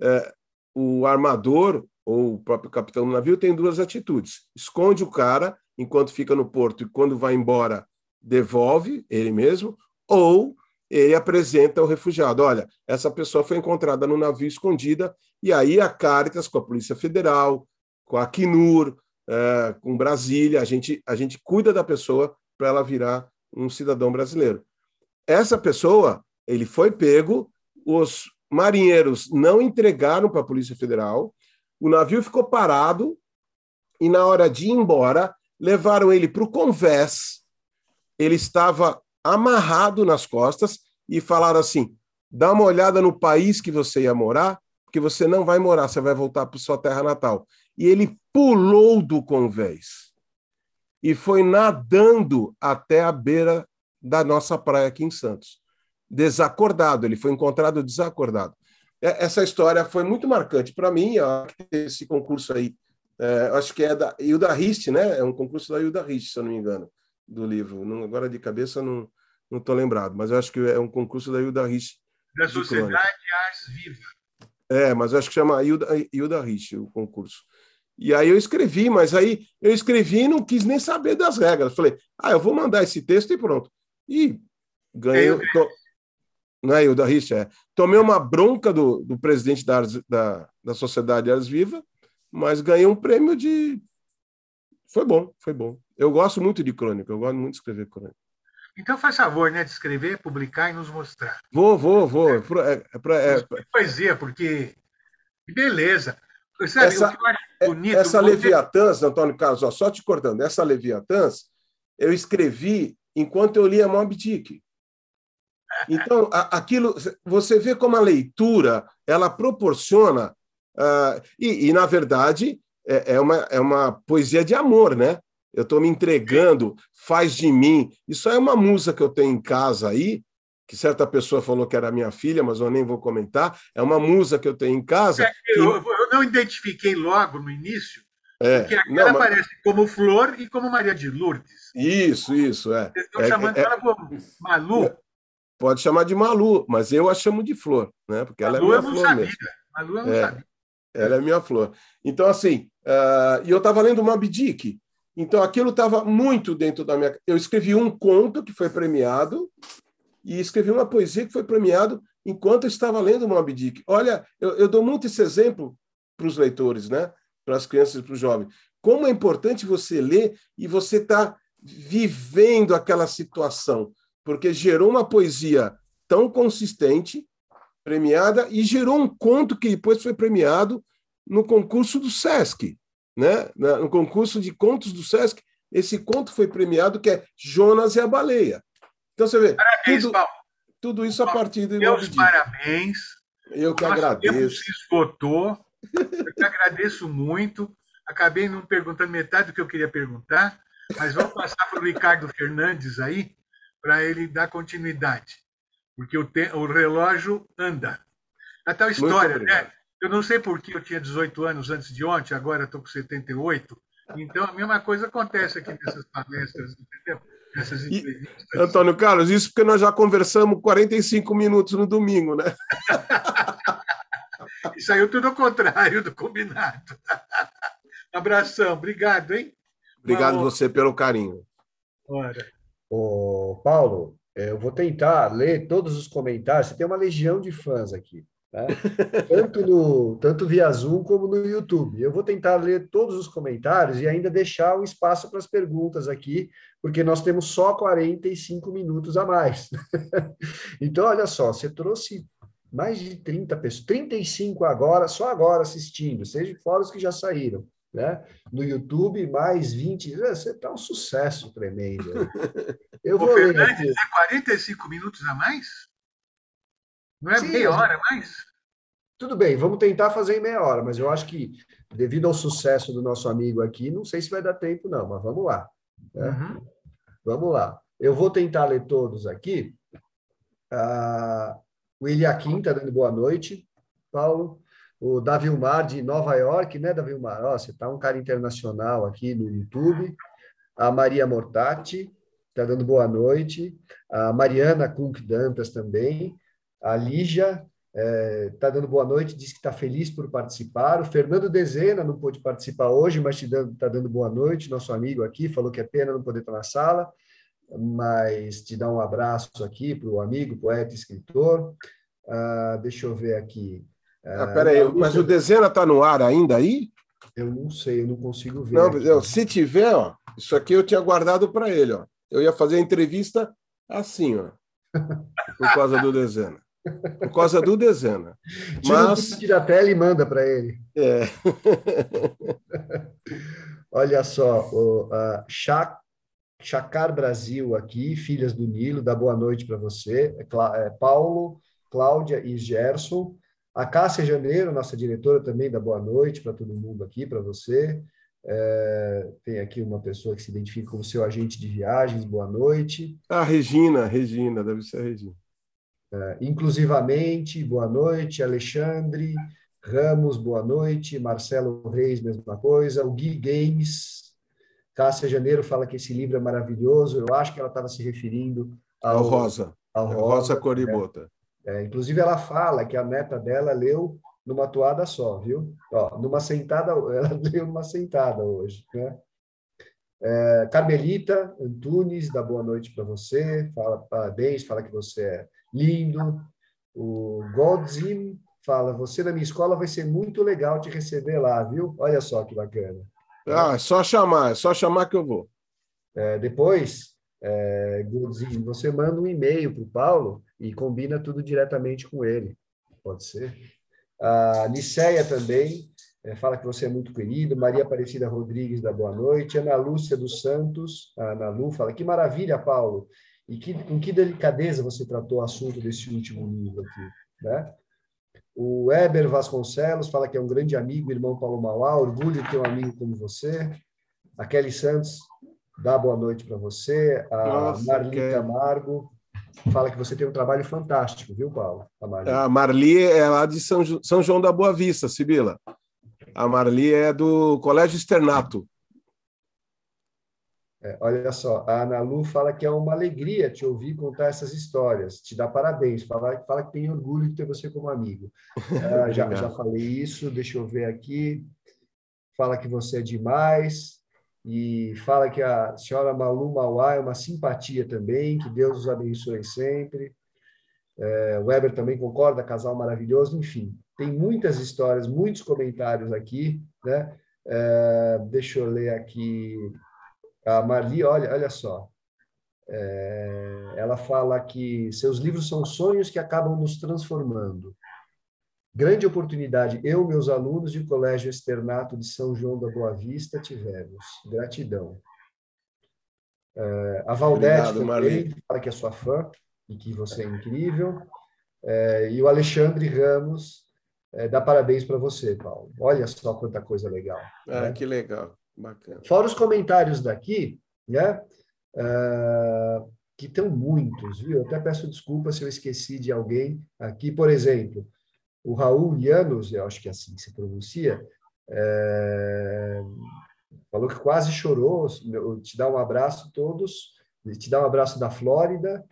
é, o armador ou o próprio capitão do navio tem duas atitudes. Esconde o cara enquanto fica no porto e quando vai embora devolve ele mesmo, ou ele apresenta o refugiado. Olha, essa pessoa foi encontrada no navio escondida, e aí a Caritas, com a Polícia Federal, com a Acnur, é, com Brasília, a gente, a gente cuida da pessoa para ela virar um cidadão brasileiro. Essa pessoa, ele foi pego, os marinheiros não entregaram para a Polícia Federal, o navio ficou parado, e na hora de ir embora, levaram ele para o Convés, ele estava amarrado nas costas e falaram assim: dá uma olhada no país que você ia morar, porque você não vai morar, você vai voltar para sua terra natal. E ele pulou do convés e foi nadando até a beira da nossa praia aqui em Santos. Desacordado, ele foi encontrado desacordado. É, essa história foi muito marcante para mim, esse concurso aí, é, acho que é da Hilda Rist, né? É um concurso da Hilda Rist, se eu não me engano do livro. Não, agora de cabeça não não estou lembrado, mas acho que é um concurso da Hilda Rich. Da Sociedade Ars Viva. É, mas acho que chama Hilda, Hilda Rich o concurso. E aí eu escrevi, mas aí eu escrevi e não quis nem saber das regras. Falei, ah, eu vou mandar esse texto e pronto. E ganhei. É, to... Não é Hilda Rich, é. Tomei uma bronca do, do presidente da, da, da Sociedade Ars Viva, mas ganhei um prêmio de. Foi bom, foi bom. Eu gosto muito de crônica, eu gosto muito de escrever crônica. Então faz favor, né, de escrever, publicar e nos mostrar. Vou, vou, vou. É, é, é, poesia, porque beleza. Sabe, essa, é, bonito, essa Leviatãs, Antônio Carlos, ó, só te cortando, essa Leviatãs eu escrevi enquanto eu lia Moby Dick. Então, aquilo, você vê como a leitura ela proporciona, uh, e, e, na verdade é, é, uma, é uma poesia de amor, né? eu estou me entregando, faz de mim. Isso é uma musa que eu tenho em casa aí, que certa pessoa falou que era minha filha, mas eu nem vou comentar. É uma musa que eu tenho em casa. É, que... eu, eu, não identifiquei logo no início, é, porque aqui ela mas... aparece como Flor e como Maria de Lourdes. Isso, isso, é. Vocês estão é, chamando é, ela como Malu? É, pode chamar de Malu, mas eu a chamo de Flor, né? Porque ela Malu é minha flor sabia. mesmo. Malu eu não é, sabia. Ela é minha flor. Então, assim, uh, e eu estava lendo Moby Dick, então, aquilo estava muito dentro da minha. Eu escrevi um conto que foi premiado e escrevi uma poesia que foi premiado enquanto eu estava lendo Moby Dick. Olha, eu, eu dou muito esse exemplo para os leitores, né? para as crianças e para os jovens. Como é importante você ler e você estar tá vivendo aquela situação, porque gerou uma poesia tão consistente, premiada, e gerou um conto que depois foi premiado no concurso do SESC né, no concurso de contos do Sesc, esse conto foi premiado, que é Jonas e a Baleia. Então você vê, parabéns, tudo, Paulo. tudo isso a partir do Meus parabéns. Eu que Nosso agradeço. Tempo se esgotou. Eu te agradeço muito. Acabei não perguntando metade do que eu queria perguntar, mas vamos passar para o Ricardo Fernandes aí, para ele dar continuidade, porque o, te... o relógio anda. A tal história, né? Eu não sei por que eu tinha 18 anos antes de ontem, agora estou com 78. Então, a mesma coisa acontece aqui nessas palestras, entendeu? E, Antônio Carlos, isso porque nós já conversamos 45 minutos no domingo, né? e saiu tudo ao contrário do combinado. Abração, obrigado, hein? Obrigado Uma... você pelo carinho. Ora. Ô, Paulo, eu vou tentar ler todos os comentários. Você tem uma legião de fãs aqui. Tá? Tanto, no, tanto via Zoom como no YouTube. Eu vou tentar ler todos os comentários e ainda deixar um espaço para as perguntas aqui, porque nós temos só 45 minutos a mais. então, olha só, você trouxe mais de 30 pessoas, 35 agora, só agora assistindo, seja fora os que já saíram. Né? No YouTube, mais 20. Você está um sucesso tremendo. Eu vou Ô, ler aqui. 45 minutos a mais? Não é Sim, meia hora mais? Tudo bem, vamos tentar fazer em meia hora, mas eu acho que, devido ao sucesso do nosso amigo aqui, não sei se vai dar tempo, não, mas vamos lá. Né? Uhum. Vamos lá. Eu vou tentar ler todos aqui. Ah, o Eliakim está dando boa noite, Paulo. O Davilmar de Nova York, né, Davilmar? Ó, você está um cara internacional aqui no YouTube. A Maria Mortati está dando boa noite. A Mariana Kunk Dantas também. A Lígia está é, tá dando boa noite, diz que está feliz por participar. O Fernando Dezena não pôde participar hoje, mas está dando, tá dando boa noite, nosso amigo aqui, falou que é pena não poder estar na sala, mas te dá um abraço aqui para o amigo, poeta, escritor. Ah, deixa eu ver aqui. Ah, ah peraí, mas o Dezena está no ar ainda aí? Eu não sei, eu não consigo ver. Não, se tiver, ó, isso aqui eu tinha guardado para ele. Ó. Eu ia fazer a entrevista assim, ó, por causa do Dezena. Por causa do Dezena. Mas... Tira a tela e manda para ele. É. Olha só, o Chacar Brasil aqui, Filhas do Nilo, dá boa noite para você. É, é, Paulo, Cláudia e Gerson. A Cássia Janeiro, nossa diretora, também dá boa noite para todo mundo aqui, para você. É, tem aqui uma pessoa que se identifica como seu agente de viagens, boa noite. A Regina, Regina, deve ser a Regina. Uh, inclusivamente, boa noite, Alexandre Ramos, boa noite, Marcelo Reis, mesma coisa, o Gui Games, Cássia Janeiro fala que esse livro é maravilhoso. Eu acho que ela estava se referindo ao, ao Rosa. Ao Rosa, Rosa Coribota. É. É, inclusive, ela fala que a neta dela leu numa toada só, viu? Ó, numa sentada, ela leu numa sentada hoje, né? É, Carmelita Antunes, dá boa noite para você, fala parabéns, fala que você é lindo. O Godzim fala, você na minha escola vai ser muito legal te receber lá, viu? Olha só que bacana. Ah, é só chamar, só chamar que eu vou. É, depois, é, Godzim, você manda um e-mail para o Paulo e combina tudo diretamente com ele. Pode ser? A Niceia também é, fala que você é muito querido. Maria Aparecida Rodrigues, da boa noite. Ana Lúcia dos Santos, a Ana Lu, fala que maravilha, Paulo. E que, com que delicadeza você tratou o assunto desse último livro aqui. Né? O Eber Vasconcelos fala que é um grande amigo, irmão Paulo Mauá, orgulho de ter um amigo como você. A Kelly Santos dá boa noite para você. A Nossa, Marli que... Camargo fala que você tem um trabalho fantástico, viu, Paulo? A Marli, a Marli é lá de São, São João da Boa Vista, Sibila. A Marli é do Colégio Externato. É, olha só, a Ana Lu fala que é uma alegria te ouvir contar essas histórias, te dá parabéns, fala, fala que tem orgulho de ter você como amigo. Ah, já, já falei isso, deixa eu ver aqui. Fala que você é demais e fala que a senhora Malu Mauá é uma simpatia também, que Deus os abençoe sempre. É, o Weber também concorda, casal maravilhoso, enfim. Tem muitas histórias, muitos comentários aqui, né? É, deixa eu ler aqui. A Marli, olha, olha só. É, ela fala que seus livros são sonhos que acabam nos transformando. Grande oportunidade eu meus alunos de Colégio Externato de São João da Boa Vista tivemos. Gratidão. É, a Valdete também fala que é sua fã e que você é incrível. É, e o Alexandre Ramos é, dá parabéns para você, Paulo. Olha só quanta coisa legal. Ah, né? que legal, bacana. Fora os comentários daqui, né? Uh, que estão muitos, viu? Eu até peço desculpa se eu esqueci de alguém aqui. Por exemplo, o Raul Llanos, eu acho que é assim se pronuncia, é, falou que quase chorou. Te dá um abraço todos, te dá um abraço da Flórida.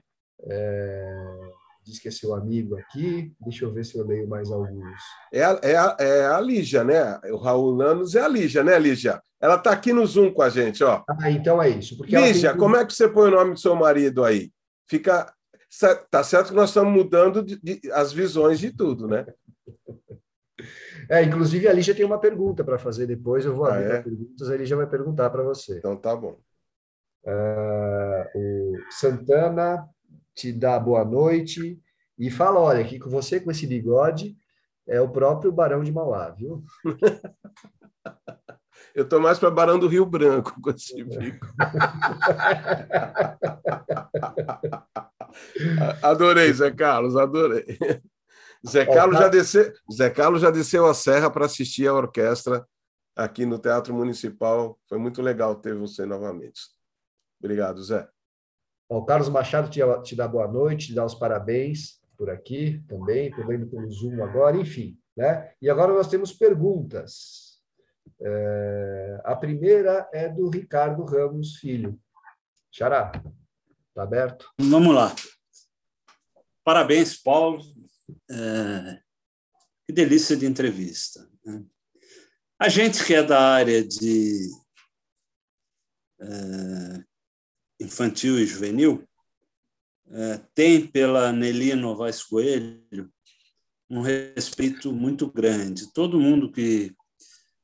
É, diz que é seu amigo aqui. Deixa eu ver se eu leio mais alguns. É a, é é a Lígia, né? O Raul Lanos é a Lígia, né, Lígia? Ela está aqui no Zoom com a gente, ó. Ah, então é isso. Lígia, tem... como é que você põe o nome do seu marido aí? Fica. Tá certo que nós estamos mudando de, de, as visões de tudo, né? É, inclusive a Lígia tem uma pergunta para fazer depois, eu vou ah, abrir é? perguntas, a Lígia vai perguntar para você. Então tá bom. Uh, o Santana te dá boa noite e fala: olha, aqui com você, com esse bigode, é o próprio Barão de Mauá, viu? Eu estou mais para Barão do Rio Branco com esse bico. adorei, Zé Carlos, adorei. Zé Carlos, já desceu, Zé Carlos já desceu a serra para assistir a orquestra aqui no Teatro Municipal. Foi muito legal ter você novamente. Obrigado, Zé. O Carlos Machado te, te dá boa noite, te dá os parabéns por aqui também, estou vendo pelo Zoom agora, enfim. Né? E agora nós temos perguntas. É, a primeira é do Ricardo Ramos Filho. Xará, está aberto? Vamos lá. Parabéns, Paulo. É, que delícia de entrevista. Né? A gente que é da área de é, infantil e juvenil, é, tem pela Nelly Novaes Coelho um respeito muito grande. Todo mundo que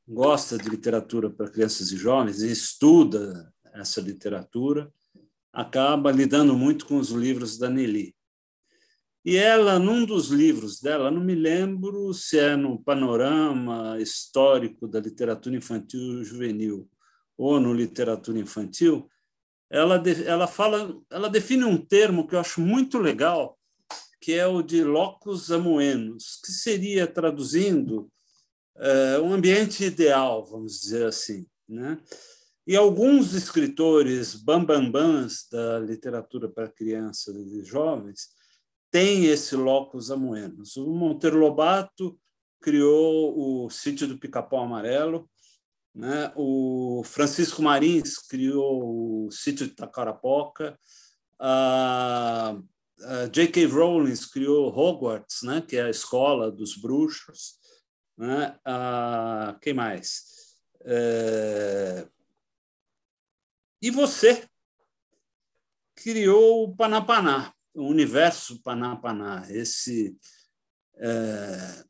gosta de literatura para crianças e jovens e estuda essa literatura acaba lidando muito com os livros da Nelly. E ela, num dos livros dela, não me lembro se é no panorama histórico da literatura infantil e juvenil ou no literatura infantil, ela, ela fala, ela define um termo que eu acho muito legal, que é o de locus amoenos, que seria traduzindo é, um ambiente ideal, vamos dizer assim, né? E alguns escritores bambambãs da literatura para crianças e jovens têm esse locus amoenos. O Monteiro Lobato criou o Sítio do Pica-Pau Amarelo, Né? O Francisco Marins criou o sítio de Tacarapoca, a, J.K. Rowling criou Hogwarts, né? que é a escola dos bruxos. Né? A, quem mais? É... E você criou o Panapaná, o universo Panapaná, esse é,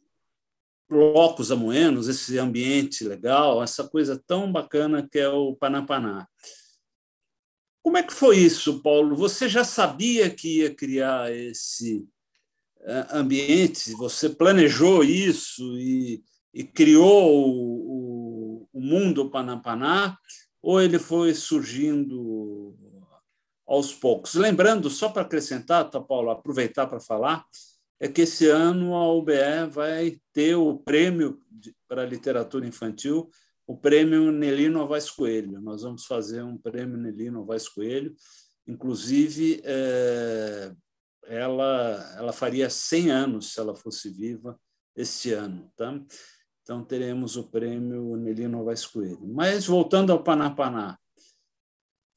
locos amoenos, esse ambiente legal, essa coisa tão bacana que é o Panapaná. Como é que foi isso, Paulo? Você já sabia que ia criar esse é, ambiente? Você planejou isso e, e criou o, o, mundo Panapaná? Ou ele foi surgindo aos poucos? Lembrando, só para acrescentar, tá, Paulo, aproveitar para falar, é que esse ano a UBE vai ter o prêmio para literatura infantil, o prêmio Nelino Novaes Coelho. Nós vamos fazer um prêmio Nelino Novaes Coelho. Inclusive, é, ela, ela faria 100 anos se ela fosse viva este ano. Tá? Então, teremos o prêmio Nelino Novaes Coelho. Mas, voltando ao Panapaná,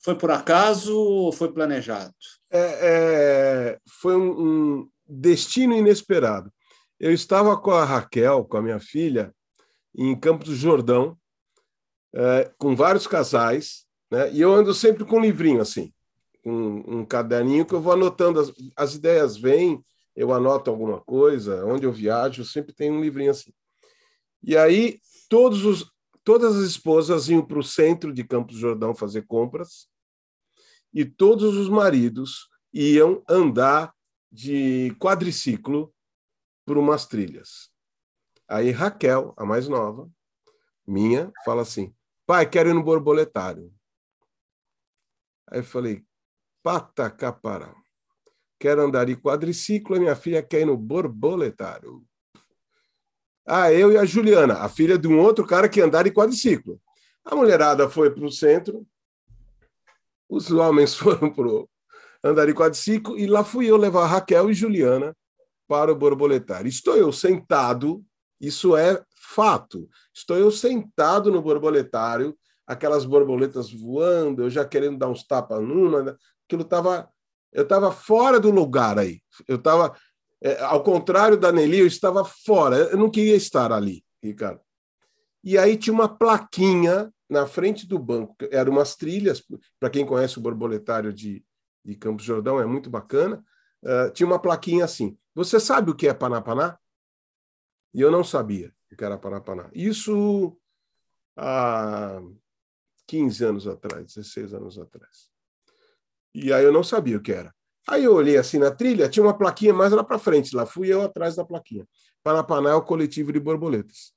foi por acaso ou foi planejado? É, é, foi um, um, destino inesperado. Eu estava com a Raquel, com a minha filha, em Campos do Jordão, é, com vários casais, né? e eu ando sempre com um livrinho assim, um, um caderninho que eu vou anotando, as, as ideias vêm, eu anoto alguma coisa, onde eu viajo, sempre tenho um livrinho assim. E aí, todos os, todas as esposas iam para o centro de Campos do Jordão fazer compras, e todos os maridos iam andar de quadriciclo por umas trilhas. Aí Raquel, a mais nova, minha, fala assim: pai, quero ir no borboletário. Aí eu falei: pata capará. Quero andar de quadriciclo e minha filha quer ir no borboletário. Ah, eu e a Juliana, a filha de um outro cara que andar de quadriciclo. A mulherada foi para o centro, os homens foram para andar de quadriciclo, e lá fui eu levar Raquel e Juliana para o borboletário. Estou eu sentado, isso é fato. Estou eu sentado no borboletário, aquelas borboletas voando, eu já querendo dar uns tapas numa, né? aquilo estava. Eu estava fora do lugar aí. Eu estava. É, ao contrário da Nelly, eu estava fora. Eu não queria estar ali, Ricardo. E aí tinha uma plaquinha na frente do banco. Eram umas trilhas, para quem conhece o borboletário de, de Campos Jordão, é muito bacana. Uh, tinha uma plaquinha assim: Você sabe o que é Panapaná? E eu não sabia o que era Panapaná. Isso há 15 anos atrás, 16 anos atrás. E aí eu não sabia o que era. Aí eu olhei assim na trilha, tinha uma plaquinha mais lá para frente, lá fui eu atrás da plaquinha. Panapaná é o coletivo de borboletas.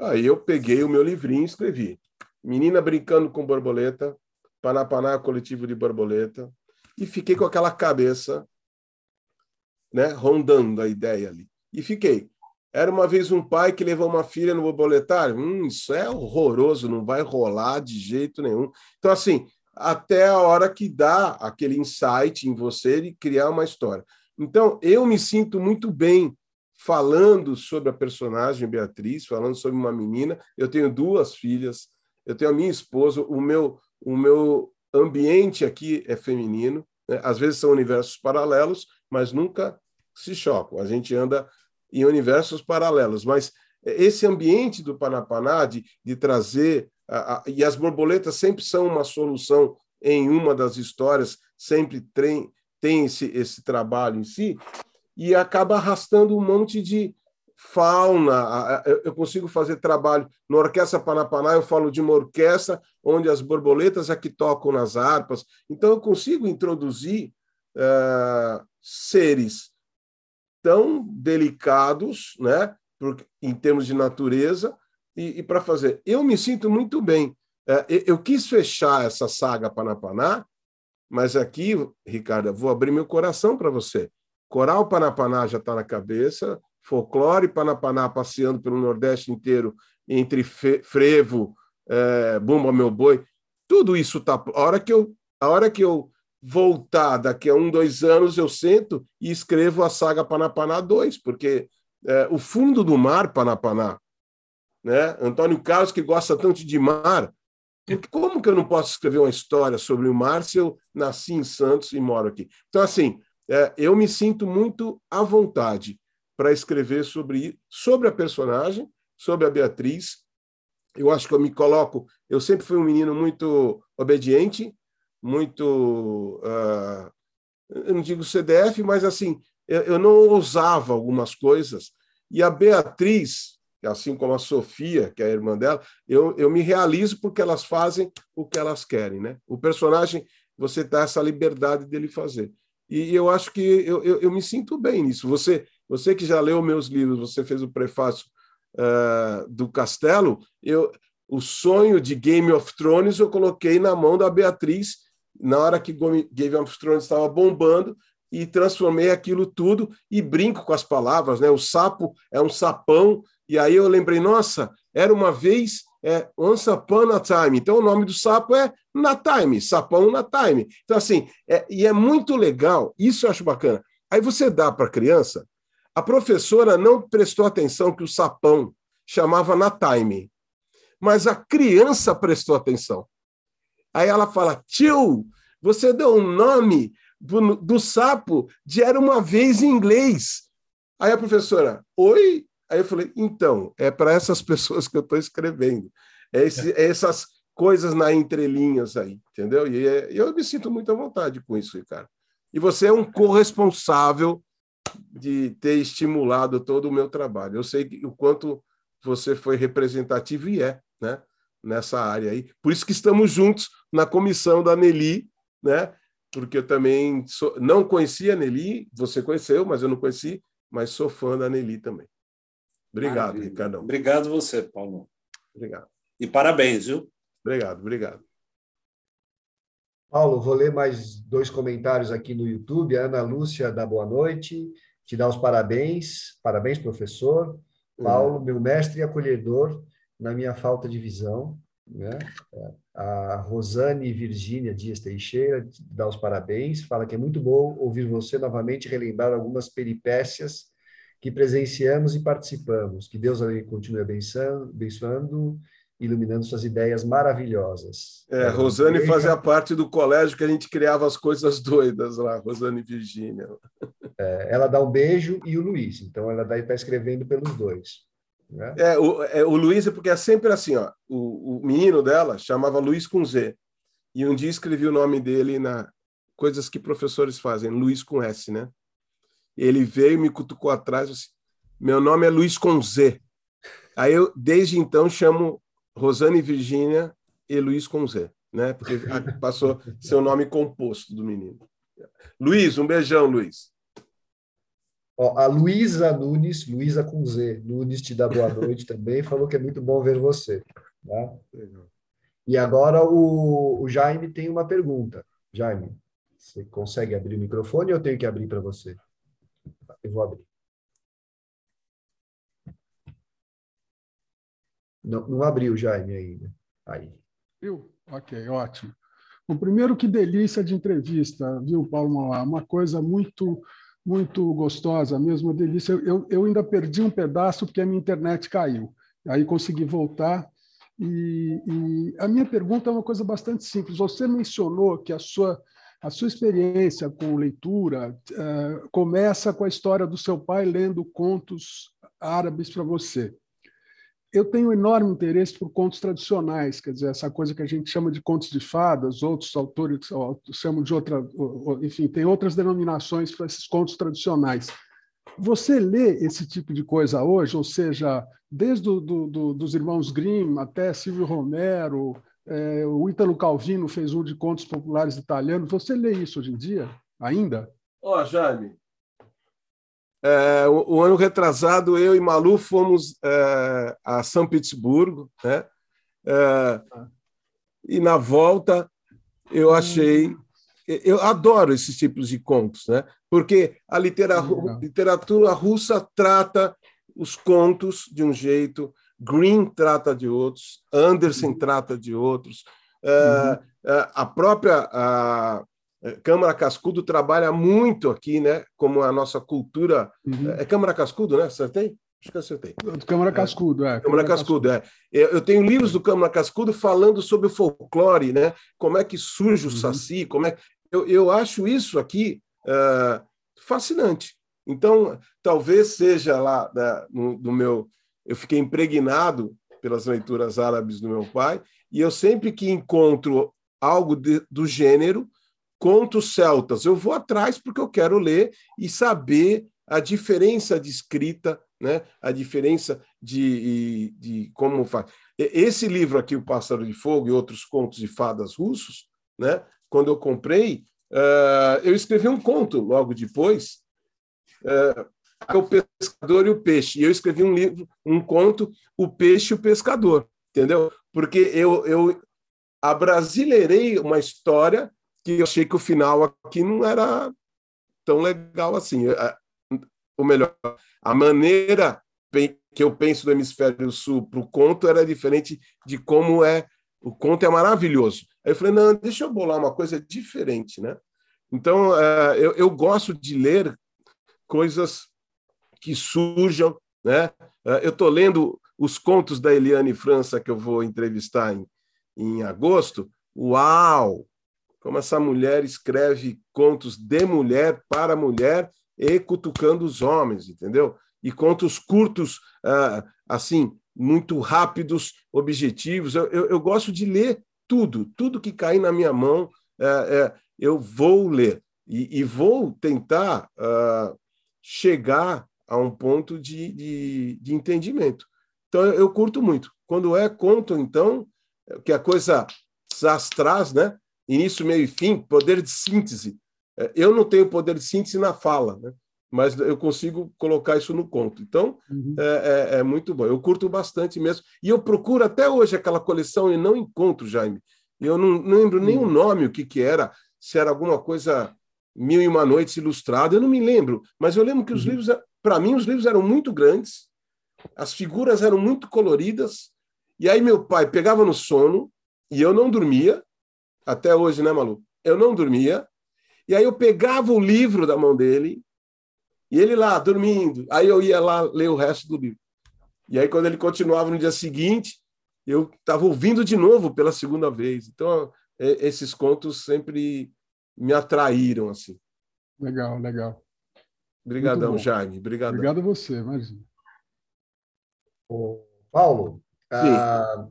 Aí eu peguei o meu livrinho e escrevi: Menina brincando com borboleta, Panapaná é o coletivo de borboleta, e fiquei com aquela cabeça, né, rondando a ideia ali. E fiquei. Era uma vez um pai que levou uma filha no borboletário. Hum, isso é horroroso, não vai rolar de jeito nenhum. Então, assim, até a hora que dá aquele insight em você de criar uma história. Então, eu me sinto muito bem falando sobre a personagem Beatriz, falando sobre uma menina. Eu tenho duas filhas, eu tenho a minha esposa, o meu, o meu ambiente aqui é feminino, né? às vezes são universos paralelos, mas nunca se chocam. A gente anda em universos paralelos, mas esse ambiente do Panapaná de, de trazer a, a, e as borboletas sempre são uma solução em uma das histórias, sempre tem, tem esse, esse trabalho em si, e acaba arrastando um monte de, fauna, eu consigo fazer trabalho. Na Orquestra Panapaná, eu falo de uma orquestra onde as borboletas é que tocam nas harpas. Então, eu consigo introduzir uh, seres tão delicados, né, em termos de natureza, e, e para fazer. Eu me sinto muito bem. Uh, eu, eu quis fechar essa saga Panapaná, mas aqui, Ricardo, vou abrir meu coração para você. Coral Panapaná já está na cabeça, folclore Panapaná passeando pelo Nordeste inteiro, entre frevo, é, Bumba Meu Boi, tudo isso tá. A hora que eu, a hora que eu voltar daqui a um, dois anos, eu sento e escrevo a saga Panapaná 2, porque é, o fundo do mar Panapaná, né? Antônio Carlos, que gosta tanto de mar. Como que eu não posso escrever uma história sobre o mar se eu nasci em Santos e moro aqui? Então, assim, é, eu me sinto muito à vontade para escrever sobre, sobre a personagem, sobre a Beatriz. Eu acho que eu me coloco. Eu sempre fui um menino muito obediente, muito. Uh, eu não digo CDF, mas assim, eu, eu não ousava algumas coisas. E a Beatriz, assim como a Sofia, que é a irmã dela, eu, eu me realizo porque elas fazem o que elas querem. Né? O personagem, você dá essa liberdade dele fazer. E eu acho que eu, eu, eu me sinto bem nisso. Você, você que já leu meus livros, você fez o prefácio uh, do Castelo, eu, o sonho de Game of Thrones eu coloquei na mão da Beatriz na hora que Game of Thrones estava bombando e transformei aquilo tudo e brinco com as palavras, né? O sapo é um sapão e aí eu lembrei, nossa, era uma vez é Once Upon a Time. Então, o nome do sapo é Na Time, sapão na Time. Então, assim, é, e é muito legal, isso eu acho bacana. Aí você dá para a criança, a professora não prestou atenção que o sapão chamava na Time, mas a criança prestou atenção. Aí ela fala, tio, você deu um nome do, do sapo de Era Uma Vez em inglês. Aí a professora, oi? Aí eu falei, então, é para essas pessoas que eu estou escrevendo. É, esse, é, essas coisas na entrelinhas aí, entendeu? E é, eu me sinto muito à vontade com isso, Ricardo. E você é um corresponsável de ter estimulado todo o meu trabalho. Eu sei o quanto você foi representativo e é, né? Nessa área aí. Por isso que estamos juntos na comissão da Nelly, né? Porque eu também sou, não conhecia a Nelly, você conheceu, mas eu não conheci, mas sou fã da Nelly também. Obrigado, Maravilha. Ricardão. Obrigado você, Paulo. Obrigado. E parabéns, viu? Obrigado, obrigado. Paulo, vou ler mais dois comentários aqui no YouTube. A Ana Lúcia dá boa noite, te dá os parabéns. Parabéns, professor. Paulo, meu mestre e acolhedor na minha falta de visão. Né? A Rosane Virgínia Dias Teixeira dá os parabéns, fala que é muito bom ouvir você novamente relembrar algumas peripécias que presenciamos e participamos. Que Deus continue abençoando, abençoando iluminando suas ideias maravilhosas. É, Rosane igreja... fazia parte do colégio que a gente criava as coisas doidas lá, Rosane e Virgínia. É, ela dá um beijo e o Luiz, então ela daí está escrevendo pelos dois. Né? É, o, é, o Luiz é porque é sempre assim, ó, o, o menino dela chamava Luiz com Z, e um dia escrevi o nome dele na coisas que professores fazem, Luiz com S, né? Ele veio me cutucou atrás, assim, meu nome é Luiz com Z. Aí eu, desde então, chamo Rosane Virgínia e Luiz com Z, né? Porque passou seu nome composto do menino. Luiz, um beijão, Luiz. Ó, a Luísa Nunes, Luísa com Z, Nunes te dá boa noite também, falou que é muito bom ver você. Tá? E agora o, o Jaime tem uma pergunta. Jaime, você consegue abrir o microfone ou eu tenho que abrir para você? Eu vou abrir. Não, não abriu, Jaime, ainda. Aí. Viu? Ok, ótimo. Bom, primeiro, que delícia de entrevista, viu, Paulo Mauá? Uma coisa muito muito gostosa mesmo, uma delícia. Eu, eu ainda perdi um pedaço porque a minha internet caiu. Aí consegui voltar. E, e a minha pergunta é uma coisa bastante simples. Você mencionou que a sua a sua experiência com leitura uh, começa com a história do seu pai lendo contos árabes para você. Eu tenho enorme interesse por contos tradicionais, quer dizer, essa coisa que a gente chama de contos de fadas, outros autores chamam de outra, enfim, tem outras denominações para esses contos tradicionais. Você lê esse tipo de coisa hoje, ou seja, desde do, do, dos irmãos Grimm até Silvio Romero, é, o Ítalo Calvino fez um de contos populares italianos. Você lê isso hoje em dia, ainda? Ó, oh, Jaime, é, o, o, ano retrasado, eu e Malu fomos é, a São Petersburgo, né? É, e na volta eu achei. Eu adoro esses tipos de contos, né? porque a literatura, literatura russa trata os contos de um jeito, Green trata de outros, Anderson uhum. trata de outros, é, uhum. É, a própria a, Câmara Cascudo trabalha muito aqui, né? Como a nossa cultura. Uhum. É Câmara Cascudo, né? Acertei? Acho que acertei. Do Câmara Cascudo, é. Câmara Cascudo, é. Eu tenho livros do Câmara Cascudo falando sobre o folclore, né? Como é que surge o uhum. Saci, como é. Eu, eu acho isso aqui uh, fascinante. Então, talvez seja lá né, no, no meu. Eu fiquei impregnado pelas leituras árabes do meu pai, e eu sempre que encontro algo de, do gênero, contos celtas, eu vou atrás porque eu quero ler e saber a diferença de escrita, né? a diferença de, de como faz. Esse livro aqui, O Pássaro de Fogo e outros contos de fadas russos, né? quando eu comprei, uh, eu escrevi um conto logo depois, uh, o pescador e o peixe. E eu escrevi um livro, um conto, O Peixe e o Pescador, entendeu? Porque eu, eu abrasileirei uma história que eu achei que o final aqui não era tão legal assim. É, ou melhor, a maneira que eu penso do hemisfério sul para o conto era diferente de como é. O conto é maravilhoso. Aí eu falei, não, deixa eu bolar uma coisa diferente, né? Então, é, eu, eu gosto de ler coisas que surjam, né? É, eu estou lendo os contos da Eliane França que eu vou entrevistar em, em agosto. Uau! Como essa mulher escreve contos de mulher para mulher e cutucando os homens, entendeu? E contos curtos, ah, assim, muito rápidos, objetivos. Eu, eu, eu, gosto de ler tudo, tudo que cair na minha mão, é, é, eu vou ler. E, e vou tentar uh, chegar a um ponto de, de, de entendimento. Então, eu, eu, curto muito. Quando é conto, então, que a coisa traz, né? Início, meio e fim, poder de síntese. É, eu não tenho poder de síntese na fala, né? mas eu consigo colocar isso no conto. Então, uhum. é, é, é, muito bom. Eu curto bastante mesmo. E eu procuro até hoje aquela coleção e não encontro, Jaime. Eu não, não lembro nem o uhum. nome, o que, que era, se era alguma coisa Mil e Uma Noites Ilustrada, eu não me lembro. Mas eu lembro que os uhum. livros, para mim, os livros eram muito grandes, as figuras eram muito coloridas, e aí meu pai pegava no sono, e eu não dormia, até hoje, né, Malu? Eu não dormia, e aí eu pegava o livro da mão dele, e ele lá, dormindo. Aí eu ia lá ler o resto do livro. E aí, quando ele continuava no dia seguinte, eu estava ouvindo de novo pela segunda vez. Então, é, esses contos sempre me atraíram assim. Legal, legal. Obrigadão, Jaime. Obrigado. Obrigado a você, imagina. Paulo, a,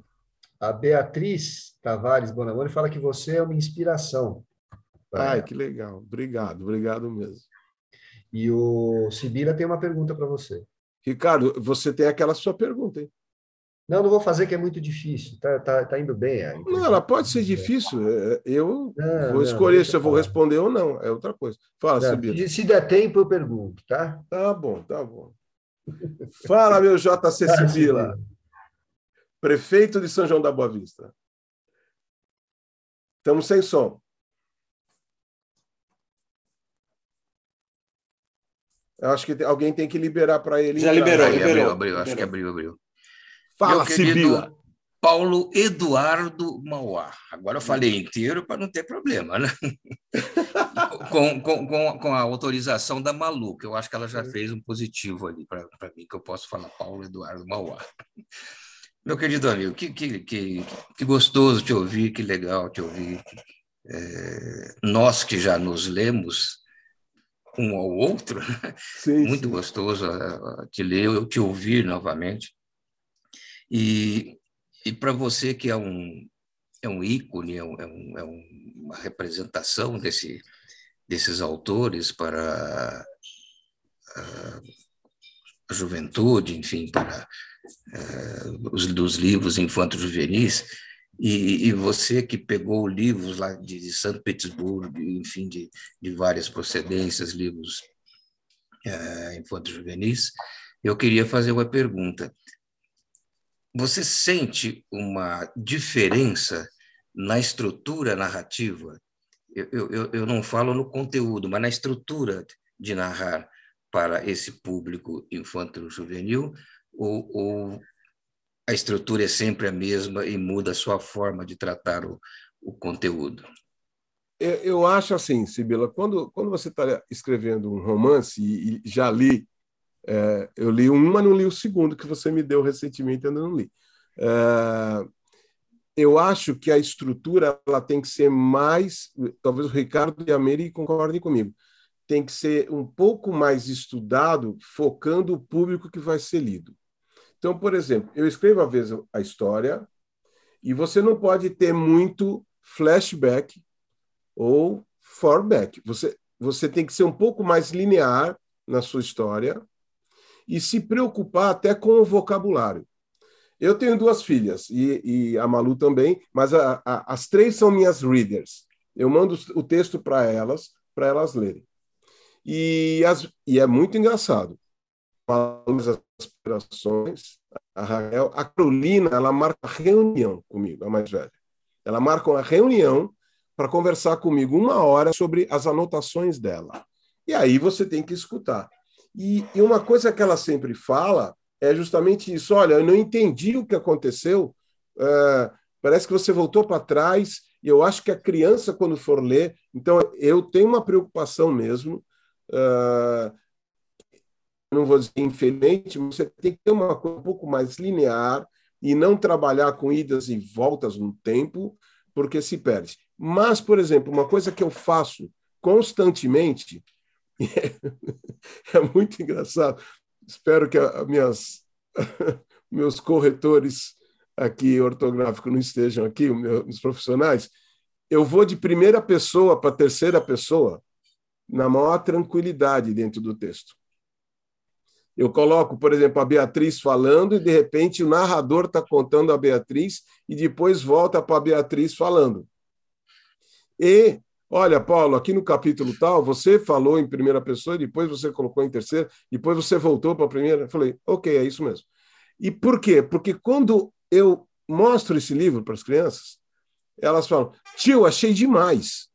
a, Beatriz Tavares Bonamone fala que você é uma inspiração. Ai, que legal. Obrigado, obrigado mesmo. E o Sibila tem uma pergunta para você. Ricardo, você tem aquela sua pergunta, hein? Não, não vou fazer, que é muito difícil. Tá, tá, tá indo bem. Aí. Não, ela pode ser difícil. É, eu não, vou escolher não, se eu vou responder ou não. É outra coisa. Fala, não, Sibila. Se der tempo, eu pergunto, tá? Tá bom, tá bom. Fala, meu JC Sibila. Prefeito de São João da Boa Vista. Estamos sem som. Eu acho que alguém tem que liberar para ele. Já liberou, Aí, liberou. Abriu, abriu, acho que abriu, abriu. Fala, Sibila. Paulo Eduardo Mauá. Agora eu falei inteiro para não ter problema, né? com, com, com, com, a autorização da Malu, que eu acho que ela já fez um positivo ali para mim, que eu posso falar Paulo Eduardo Mauá. Meu querido amigo, que, que, que, que gostoso te ouvir, que legal te ouvir. É, nós que já nos lemos, um ao outro. Né? Sim, Muito sim. gostoso te ler, eu te ouvir novamente. E, e para você que é um, é um ícone, é, um, é, um, é uma representação desse, desses autores para a, a juventude, enfim, para uh, os dos livros infanto-juvenis, e, e, você que pegou livros lá de, de São Petersburgo, enfim, de, de várias procedências, livros é, infanto-juvenis, eu queria fazer uma pergunta. Você sente uma diferença na estrutura narrativa? Eu, eu, eu não falo no conteúdo, mas na estrutura de narrar para esse público infanto-juvenil, ou, ou a estrutura é sempre a mesma e muda a sua forma de tratar o, o conteúdo? Eu, eu acho assim, Sibila, quando, quando você está escrevendo um romance, e, e já li É, eu li um, mas não li o segundo que você me deu recentemente, ainda não li. É, eu acho que a estrutura ela tem que ser mais, talvez o Ricardo e a Mary concordem comigo, tem que ser um pouco mais estudado, focando o público que vai ser lido. Então, por exemplo, eu escrevo às vezes a história e você não pode ter muito flashback ou forback. Você, você tem que ser um pouco mais linear na sua história e se preocupar até com o vocabulário. Eu tenho duas filhas e, e a Malu também, mas a, a, as três são minhas readers. Eu mando o texto para elas, para elas lerem. E, as, e é muito engraçado. As operações, a Raquel, a Carolina, ela marca reunião comigo, a mais velha. Ela marca uma reunião para conversar comigo uma hora sobre as anotações dela. E aí você tem que escutar. E, e uma coisa que ela sempre fala é justamente isso: olha, eu não entendi o que aconteceu, uh, parece que você voltou para trás, e eu acho que a criança, quando for ler. Então, eu tenho uma preocupação mesmo. Uh, não vou dizer infelizmente, mas você tem que ter uma coisa um pouco mais linear e não trabalhar com idas e voltas no tempo, porque se perde. Mas, por exemplo, uma coisa que eu faço constantemente, é muito engraçado, espero que a, minhas, meus corretores aqui ortográficos não estejam aqui, os profissionais, eu vou de primeira pessoa para terceira pessoa na maior tranquilidade dentro do texto. Eu coloco, por exemplo, a Beatriz falando e de repente o narrador está contando a Beatriz e depois volta para a Beatriz falando. E Olha, Paulo, aqui no capítulo tal, você falou em primeira pessoa, depois você colocou em terceira, depois você voltou para a primeira. Eu falei, ok, é isso mesmo. E por quê? Porque quando eu mostro esse livro para as crianças, elas falam, tio, achei demais.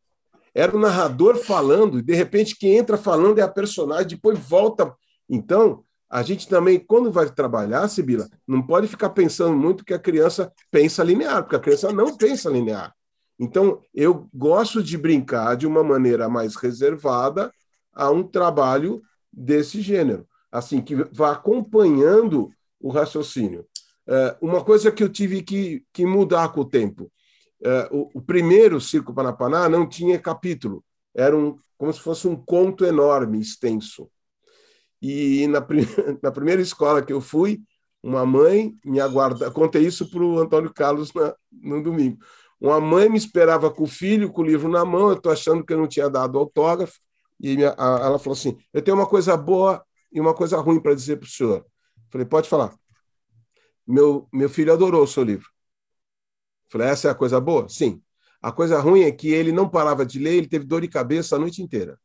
Era o narrador falando, e de repente quem entra falando é a personagem, depois volta. Então, a gente também, quando vai trabalhar, Sibila, não pode ficar pensando muito que a criança pensa linear, porque a criança não pensa linear. Então, eu gosto de brincar de uma maneira mais reservada a um trabalho desse gênero, assim, que vá acompanhando o raciocínio. É, uma coisa que eu tive que, que mudar com o tempo. É, o, primeiro Circo Panapaná não tinha capítulo, era um, como se fosse um conto enorme, extenso. E na, na primeira escola que eu fui, uma mãe me aguarda. Contei isso para o Antônio Carlos na, no domingo. Uma mãe me esperava com o filho, com o livro na mão, eu estou achando que eu não tinha dado autógrafo, e minha, ela falou assim: Eu tenho uma coisa boa e uma coisa ruim para dizer para o senhor. Falei: Pode falar. Meu, meu filho adorou o seu livro. Falei: Essa é a coisa boa? Sim. A coisa ruim é que ele não parava de ler, ele teve dor de cabeça a noite inteira.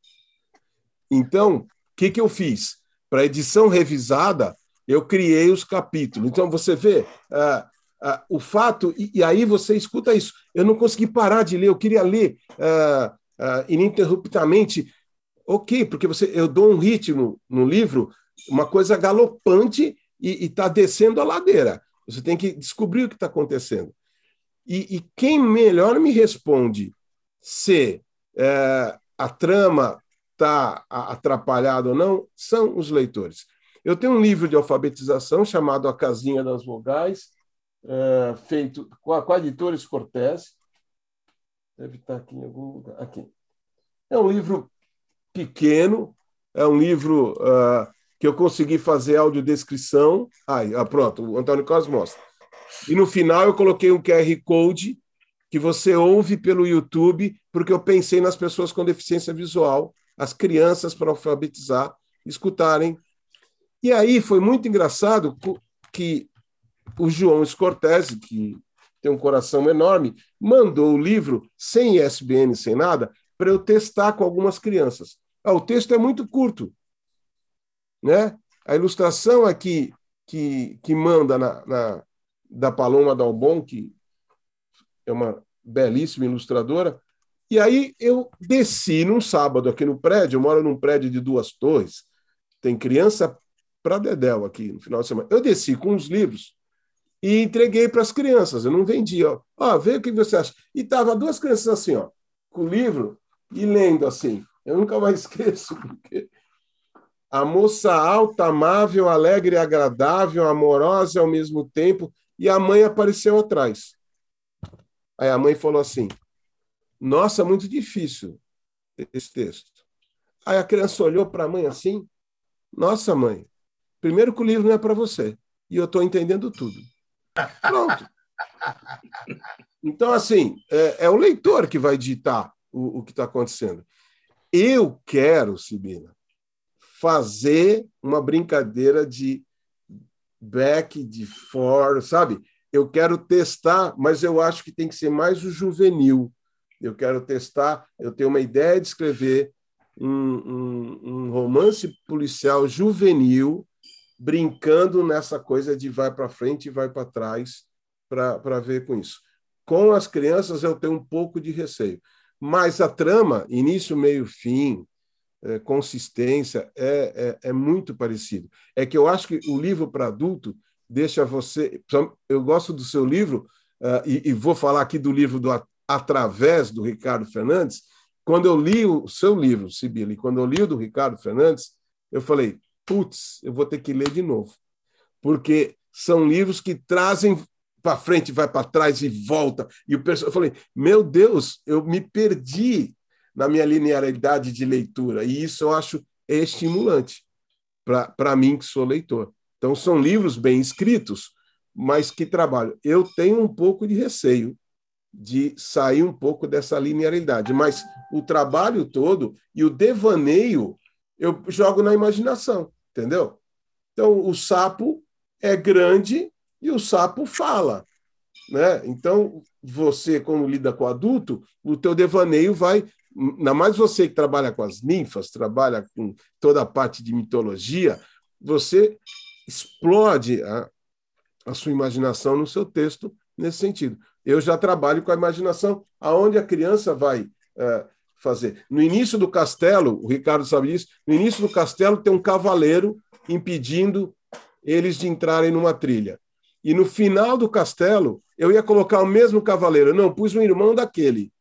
Então, o que, que eu fiz? Para a edição revisada, eu criei os capítulos. Então, você vê, uh, Uh, o fato, e, e, aí você escuta isso, eu não consegui parar de ler, eu queria ler uh, ininterruptamente. Ok, porque você, eu dou um ritmo no livro, uma coisa galopante e está descendo a ladeira. Você tem que descobrir o que está acontecendo. E, e, quem melhor me responde se uh, a trama está atrapalhada ou não são os leitores. Eu tenho um livro de alfabetização chamado A Casinha das Vogais, é, feito com a, com a Cortés. Deve estar aqui em algum lugar. Aqui. É um livro pequeno, é um livro uh, que eu consegui fazer audiodescrição. Aí, ah, pronto, o Antônio Carlos mostra. E no final eu coloquei um QR Code que você ouve pelo YouTube, porque eu pensei nas pessoas com deficiência visual, as crianças para alfabetizar, escutarem. E aí foi muito engraçado que o João Scortese, que tem um coração enorme, mandou o livro sem ISBN, sem nada, para eu testar com algumas crianças. Ah, o texto é muito curto. Né? A ilustração aqui que, que manda na, na, da Paloma Dalbon, que é uma belíssima ilustradora, e aí eu desci num sábado aqui no prédio, eu moro num prédio de duas torres, tem criança para dedéu aqui no final de semana. Eu desci com os livros e entreguei para as crianças. Eu não vendi, ó. Ó, vê o que você acha. E tava duas crianças assim, ó, com o livro e lendo assim. Eu nunca mais esqueço, porque a moça alta, amável, alegre e agradável, amorosa ao mesmo tempo, e a mãe apareceu atrás. Aí a mãe falou assim: Nossa, muito difícil esse texto. Aí a criança olhou para a mãe assim: Nossa, mãe, primeiro que o livro não é para você, e eu estou entendendo tudo. Pronto. Então, assim, é, é o leitor que vai ditar o, o que está acontecendo. Eu quero, Sibina, fazer uma brincadeira de back, de for, sabe? Eu quero testar, mas eu acho que tem que ser mais o juvenil. Eu quero testar, eu tenho uma ideia de escrever um, um, um romance policial juvenil, brincando nessa coisa de vai para frente e vai para trás, para ver com isso. Com as crianças, eu tenho um pouco de receio. Mas a trama, início, meio, fim, é, consistência, é, é, é, muito parecido. É que eu acho que o livro para adulto deixa você. Eu gosto do seu livro, uh, e, e, vou falar aqui do livro do Através, do Ricardo Fernandes. Quando eu li o seu livro, Sibila, e quando eu li o do Ricardo Fernandes, eu falei: putz, eu vou ter que ler de novo. Porque são livros que trazem para frente, vai para trás e volta. E o pessoal, eu falei, meu Deus, eu me perdi na minha linearidade de leitura. E isso eu acho estimulante para mim, que sou leitor. Então, são livros bem escritos, mas que trabalham. Eu tenho um pouco de receio de sair um pouco dessa linearidade, mas o trabalho todo e o devaneio eu jogo na imaginação, entendeu? Então, o sapo é grande e o sapo fala. Né? Então, você, quando lida com adulto, o teu devaneio vai. Ainda mais você que trabalha com as ninfas, trabalha com toda a parte de mitologia, você explode a, a sua imaginação no seu texto nesse sentido. Eu já trabalho com a imaginação, aonde a criança vai é, fazer. No início do castelo, o Ricardo sabe disso, no início do castelo tem um cavaleiro impedindo eles de entrarem numa trilha. E no final do castelo, eu ia colocar o mesmo cavaleiro. Não, pus um irmão daquele.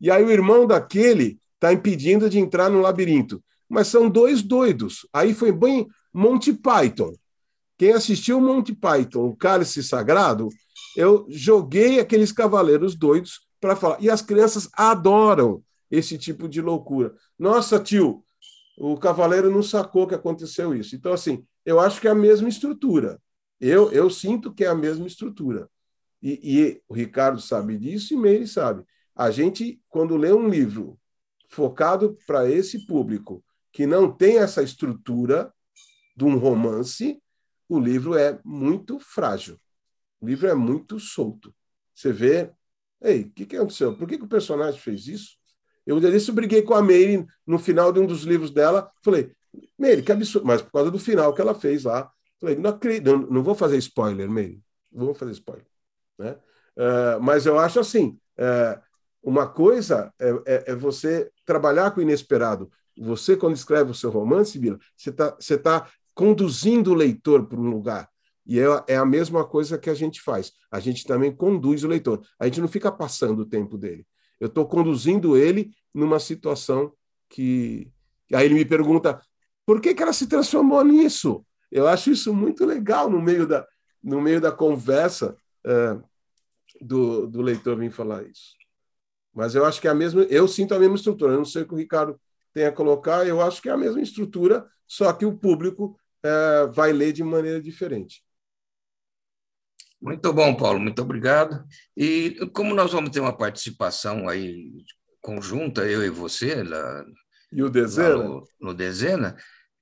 E aí o irmão daquele está impedindo de entrar no labirinto. Mas são dois doidos. Aí foi bem Monty Python. Quem assistiu Monty Python, o Cálice Sagrado, eu joguei aqueles cavaleiros doidos para falar. E as crianças adoram esse tipo de loucura. Nossa, tio, o cavaleiro não sacou que aconteceu isso. Então, assim, eu acho que é a mesma estrutura. Eu, eu sinto que é a mesma estrutura. E, e o Ricardo sabe disso e Meire sabe. A gente, quando lê um livro focado para esse público, que não tem essa estrutura de um romance, o livro é muito frágil. O livro é muito solto. Você vê, ei, o que, que aconteceu? Por que, que o personagem fez isso? Eu, eu briguei com a Meire no final de um dos livros dela. Falei, Meire, que absurdo. Mas por causa do final que ela fez lá. Falei, não, acredito, não, não vou fazer spoiler, meio. Não vou fazer spoiler. Né? Uh, mas eu acho assim: uh, uma coisa é, é, é, você trabalhar com o inesperado. Você, quando escreve o seu romance, Bila, você está tá conduzindo o leitor para um lugar. E é, é a mesma coisa que a gente faz. A gente também conduz o leitor. A gente não fica passando o tempo dele. Eu estou conduzindo ele numa situação que. Aí ele me pergunta: por que, que ela se transformou nisso? Eu acho isso muito legal no meio da, no meio da conversa é, do, do leitor vir falar isso. Mas eu acho que é a mesma, eu sinto a mesma estrutura. Eu não sei o que o Ricardo tem a colocar, eu acho que é a mesma estrutura, só que o público é, vai ler de maneira diferente. Muito bom, Paulo, muito obrigado. E como nós vamos ter uma participação aí conjunta, eu e você, lá, e o Dezena? no, no Dezena,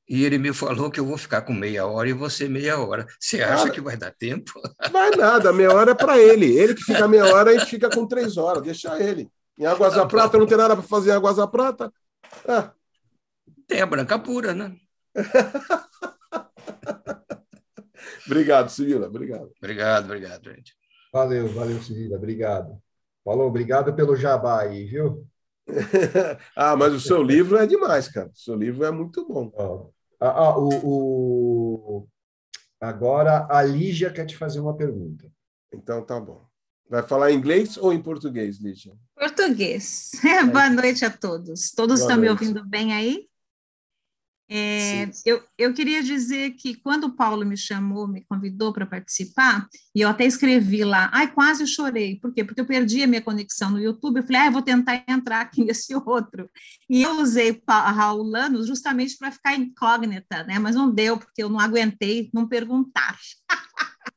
e ele me falou que eu vou ficar com meia hora e você meia hora. Você acha Cara, que vai dar tempo? Vai nada, meia hora é para ele. Ele que fica meia hora, a gente fica com três horas, deixa ele. Em Águas da Prata não tem nada para fazer em Águas da Prata. Ah. Tem a branca pura, né? obrigado, Civila. Obrigado. Obrigado, obrigado, gente. Valeu, valeu, Civila. Obrigado. Falou, obrigado pelo jabá aí, viu? ah, mas o seu livro é demais, cara. O seu livro é muito bom. Ah, ah, o, o, Agora a Lígia quer te fazer uma pergunta. Então tá bom. Vai falar em inglês ou em português, Lígia? Português. É, boa noite a todos. Todos boa estão noite. me ouvindo bem aí? É, eu, eu queria dizer que quando o Paulo me chamou, me convidou para participar, e eu até escrevi lá, ai, quase chorei. Por quê? Porque eu perdi a minha conexão no YouTube. Eu falei, ah, eu vou tentar entrar aqui nesse outro. E eu usei Raul Lano justamente para ficar incógnita, né? Mas não deu, porque eu não aguentei não perguntar.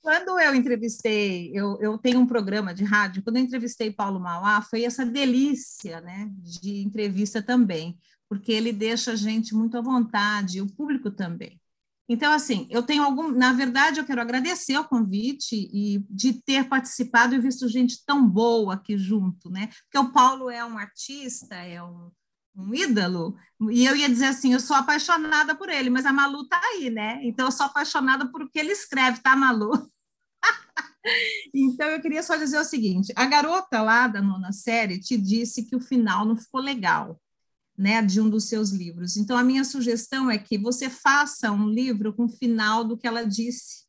quando eu entrevistei, eu, eu tenho um programa de rádio, quando eu entrevistei Paulo Mauá, foi essa delícia né, de entrevista também porque ele deixa a gente muito à vontade, o público também. Então, assim, eu tenho algum. Na verdade, eu quero agradecer o convite e de ter participado e visto gente tão boa aqui junto, né? Porque o Paulo é um artista, é um, um ídolo, e eu ia dizer assim: eu sou apaixonada por ele, mas a Malu tá aí, né? Então, eu sou apaixonada por o que ele escreve, tá, Malu? então, eu queria só dizer o seguinte: a garota lá da nona série te disse que o final não ficou legal né, de um dos seus livros. Então, a minha sugestão é que você faça um livro com o final do que ela disse,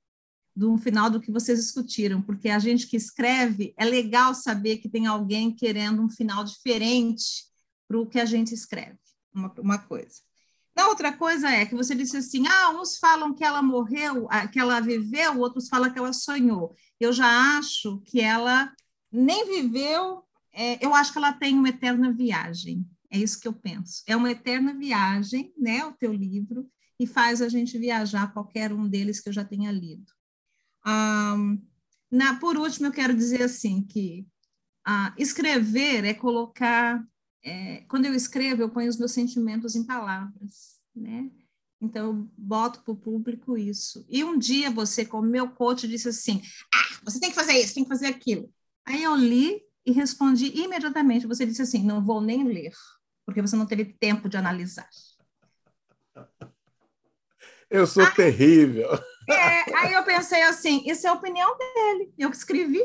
do final do que vocês discutiram, porque a gente que escreve, é legal saber que tem alguém querendo um final diferente para o que a gente escreve, uma, uma coisa. A outra coisa é que você disse assim: ah, uns falam que ela morreu, que ela viveu, outros falam que ela sonhou. Eu já acho que ela nem viveu, é, eu acho que ela tem uma eterna viagem. É isso que eu penso. É uma eterna viagem, né, o teu livro, e faz a gente viajar qualquer um deles que eu já tenha lido. Um, na, por último, eu quero dizer assim que uh, escrever é colocar. É, quando eu escrevo, eu ponho os meus sentimentos em palavras, né? Então, eu boto para o público isso. E um dia você, como meu coach, disse assim: ah, você tem que fazer isso, tem que fazer aquilo. Aí eu li e respondi imediatamente. Você disse assim: não vou nem ler porque você não teve tempo de analisar. Eu sou aí, terrível. É, aí eu pensei assim: isso é a opinião dele, eu que escrevi.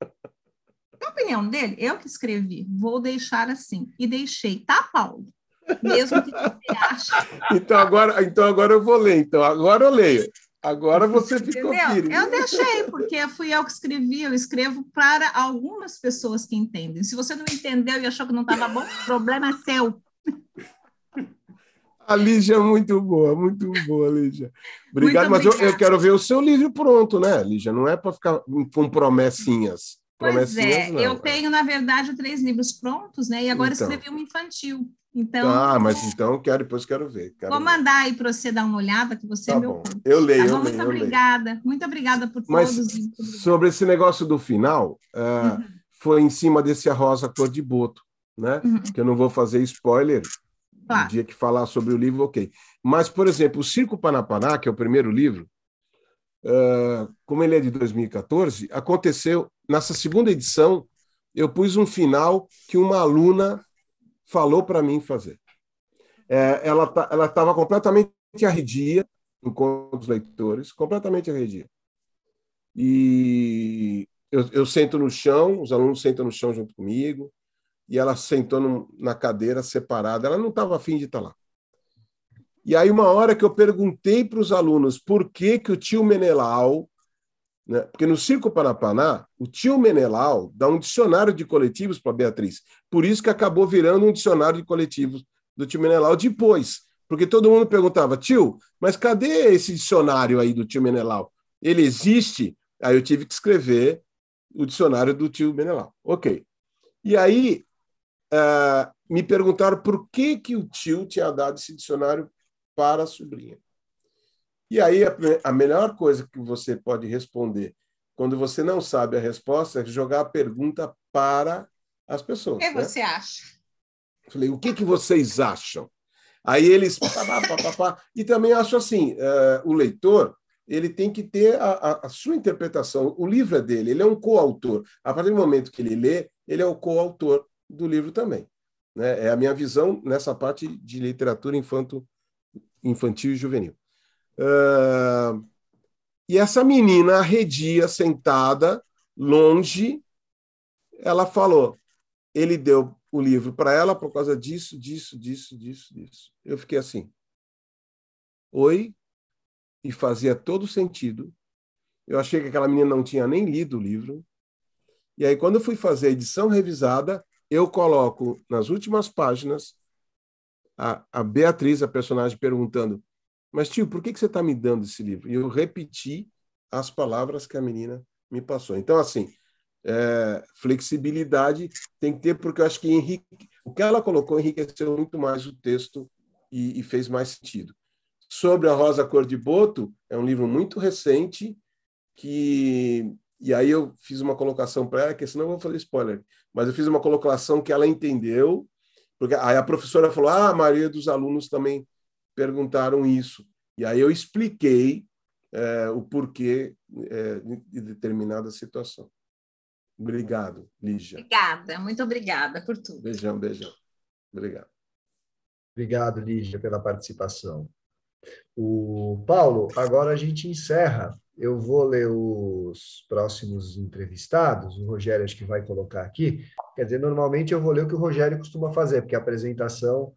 É a opinião dele, eu que escrevi. Vou deixar assim. E deixei, tá, Paulo? Mesmo que você ache. Então agora, então agora eu vou ler. Então agora eu leio. Agora você ficou firme. Eu deixei, porque fui eu que escrevi, eu escrevo para algumas pessoas que entendem. Se você não entendeu e achou que não estava bom, o problema é seu. A Lígia é muito boa, muito boa, Lígia. Obrigado, mas eu, eu, quero ver o seu livro pronto, né, Lígia? Não é para ficar com promessinhas. Pois é, não. eu tenho, na verdade, três livros prontos, né? E agora então. escrevi um infantil. Então, ah, mas então quero, depois quero ver. Quero vou ver. mandar aí para você dar uma olhada, que você tá é meu. Bom. Eu leio, tá eu leio. Muito obrigada, leio. muito obrigada por mas todos. Sobre esse negócio do final, uh, uhum. foi em cima desse a rosa cor de boto, né? Uhum. Que eu não vou fazer spoiler. Claro. No dia que falar sobre o livro, ok. Mas, por exemplo, o Circo Panapaná, que é o primeiro livro, uh, como ele é de 2014, aconteceu nessa segunda edição. Eu pus um final que uma aluna falou para mim fazer é, ela tá, ela estava completamente arredia enquanto os leitores, completamente arredia. E eu, eu, sento no chão, os alunos sentam no chão junto comigo, e ela sentou no, na cadeira separada, ela não estava afim de estar tá lá. E aí, uma hora que eu perguntei para os alunos por que, que o tio Menelau, né, porque no Circo Parapaná, o tio Menelau dá um dicionário de coletivos para Beatriz, por isso que acabou virando um dicionário de coletivos do tio Menelau depois, porque todo mundo perguntava, tio, mas cadê esse dicionário aí do tio Menelau? Ele existe? Aí eu tive que escrever o dicionário do tio Menelau. Ok. E aí uh, me perguntaram por que, que o tio tinha dado esse dicionário para a sobrinha. E aí a, a melhor coisa que você pode responder quando você não sabe a resposta é jogar a pergunta para as pessoas. O que né? você acha? Falei, o que, que vocês acham? Aí eles. Pá, pá, pá, e também acho assim: uh, o leitor ele tem que ter a, a, sua interpretação. O livro é dele, ele é um coautor. A partir do momento que ele lê, ele é o coautor do livro também. Né? É a minha visão nessa parte de literatura infanto, infantil e juvenil. Uh, e essa menina arredia, sentada, longe, ela falou: ele deu o livro para ela por causa disso, disso, disso, disso, disso. Eu fiquei assim. Oi? E fazia todo sentido. Eu achei que aquela menina não tinha nem lido o livro. E aí, quando eu fui fazer a edição revisada, eu coloco nas últimas páginas a, a Beatriz, a personagem, perguntando: Mas tio, por que, que você está me dando esse livro? E eu repeti as palavras que a menina me passou. Então, assim, é, flexibilidade tem que ter, porque eu acho que o que ela colocou enriqueceu muito mais o texto e, e fez mais sentido. Sobre a Rosa Cor de Boto, é um livro muito recente que e aí eu fiz uma colocação para ela, que senão eu vou fazer spoiler, mas eu fiz uma colocação que ela entendeu, porque aí a professora falou: "Ah, a maioria dos alunos também perguntaram isso". E aí eu expliquei é, o porquê é, de determinada situação. Obrigado, Lígia. Obrigada, muito obrigada por tudo. Beijão, beijão. Obrigado. Obrigado, Lígia, pela participação. O Paulo, agora a gente encerra. Eu vou ler os próximos entrevistados. O Rogério acho que vai colocar aqui. Quer dizer, normalmente eu vou ler o que o Rogério costuma fazer, porque a apresentação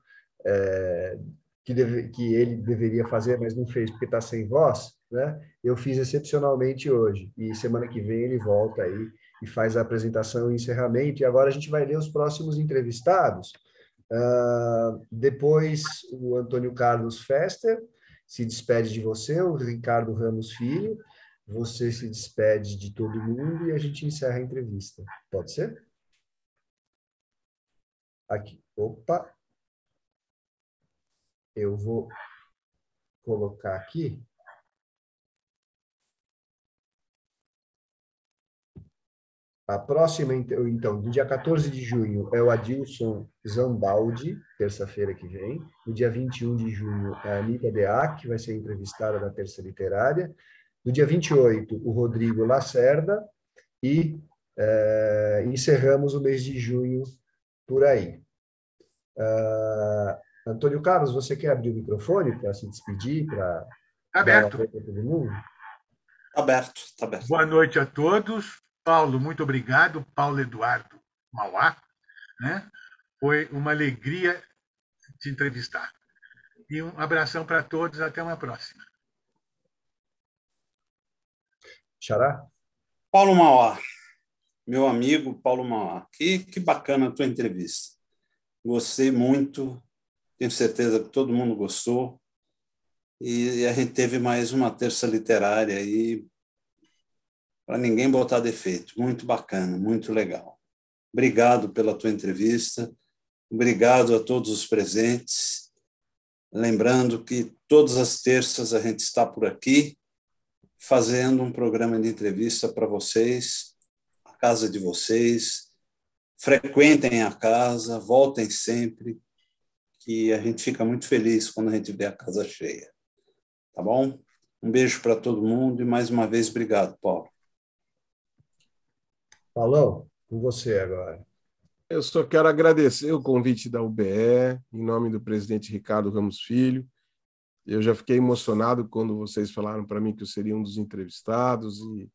é, que, deve, que ele deveria fazer, mas não fez porque está sem voz, né? Eu fiz excepcionalmente hoje. E semana que vem ele volta aí e faz a apresentação e encerramento. E agora a gente vai ler os próximos entrevistados. Uh, depois, o Antônio Carlos Fester se despede de você, o Ricardo Ramos Filho. Você se despede de todo mundo e a gente encerra a entrevista. Pode ser? Aqui. Opa. Eu vou colocar aqui. A próxima, então, do dia 14 de junho, é o Adilson Zambaldi, terça-feira que vem. No dia 21 de junho, é a Anitta Deac, que vai ser entrevistada na Terça Literária. No dia 28, o Rodrigo Lacerda. E é, encerramos o mês de junho por aí. Uh, Antônio Carlos, você quer abrir o microfone para se despedir, para aberto. dar todo mundo? Aberto, está aberto. Boa noite a todos. Paulo, muito obrigado. Paulo Eduardo Mauá. Né? Foi uma alegria te entrevistar. E um abração para todos. Até uma próxima. Xará? Paulo Mauá, meu amigo Paulo Mauá. Que, que bacana a tua entrevista. Gostei muito. Tenho certeza que todo mundo gostou. E a gente teve mais uma terça literária aí para ninguém botar defeito. Muito bacana, muito legal. Obrigado pela tua entrevista. Obrigado a todos os presentes. Lembrando que todas as terças a gente está por aqui fazendo um programa de entrevista para vocês, a casa de vocês. Frequentem a casa, voltem sempre, que a gente fica muito feliz quando a gente vê a casa cheia. Tá bom? Um beijo para todo mundo e mais uma vez obrigado, Paulo. Paulão, com você agora. Eu só quero agradecer o convite da UBE, em nome do presidente Ricardo Ramos Filho. Eu já fiquei emocionado quando vocês falaram para mim que eu seria um dos entrevistados e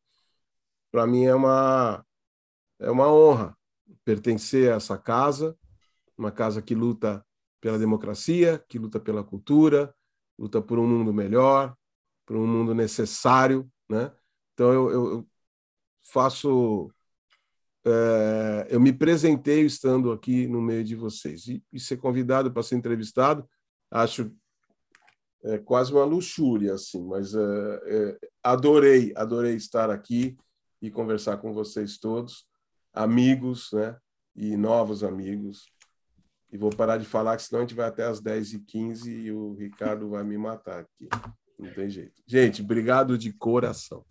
para mim é uma é uma honra pertencer a essa casa, uma casa que luta pela democracia, que luta pela cultura, luta por um mundo melhor, por um mundo necessário, né? Então eu, eu faço é, eu me presentei estando aqui no meio de vocês. E, e ser convidado para ser entrevistado, acho é, quase uma luxúria, assim, mas é, adorei, adorei estar aqui e conversar com vocês todos, amigos, né? E novos amigos. E vou parar de falar, que senão a gente vai até as 10h15 e o Ricardo vai me matar aqui. Não tem jeito. Gente, obrigado de coração.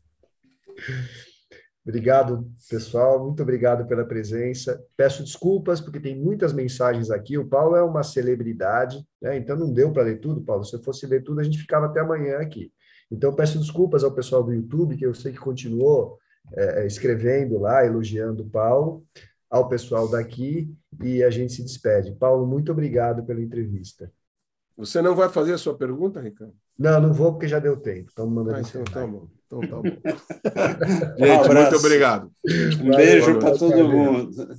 Obrigado, pessoal. Muito obrigado pela presença. Peço desculpas, porque tem muitas mensagens aqui. O Paulo é uma celebridade, né? então não deu para ler tudo, Paulo. Se eu fosse ler tudo, a gente ficava até amanhã aqui. Então, peço desculpas ao pessoal do YouTube, que eu sei que continuou é, é escrevendo lá, elogiando o Paulo, ao pessoal daqui, e a gente se despede. Paulo, muito obrigado pela entrevista. Você não vai fazer a sua pergunta, Ricardo? Não, não vou, porque já deu tempo. Estamos mandando ah, então, tá bom. Então tá bom. Gente, um muito obrigado. Um beijo para todo mundo.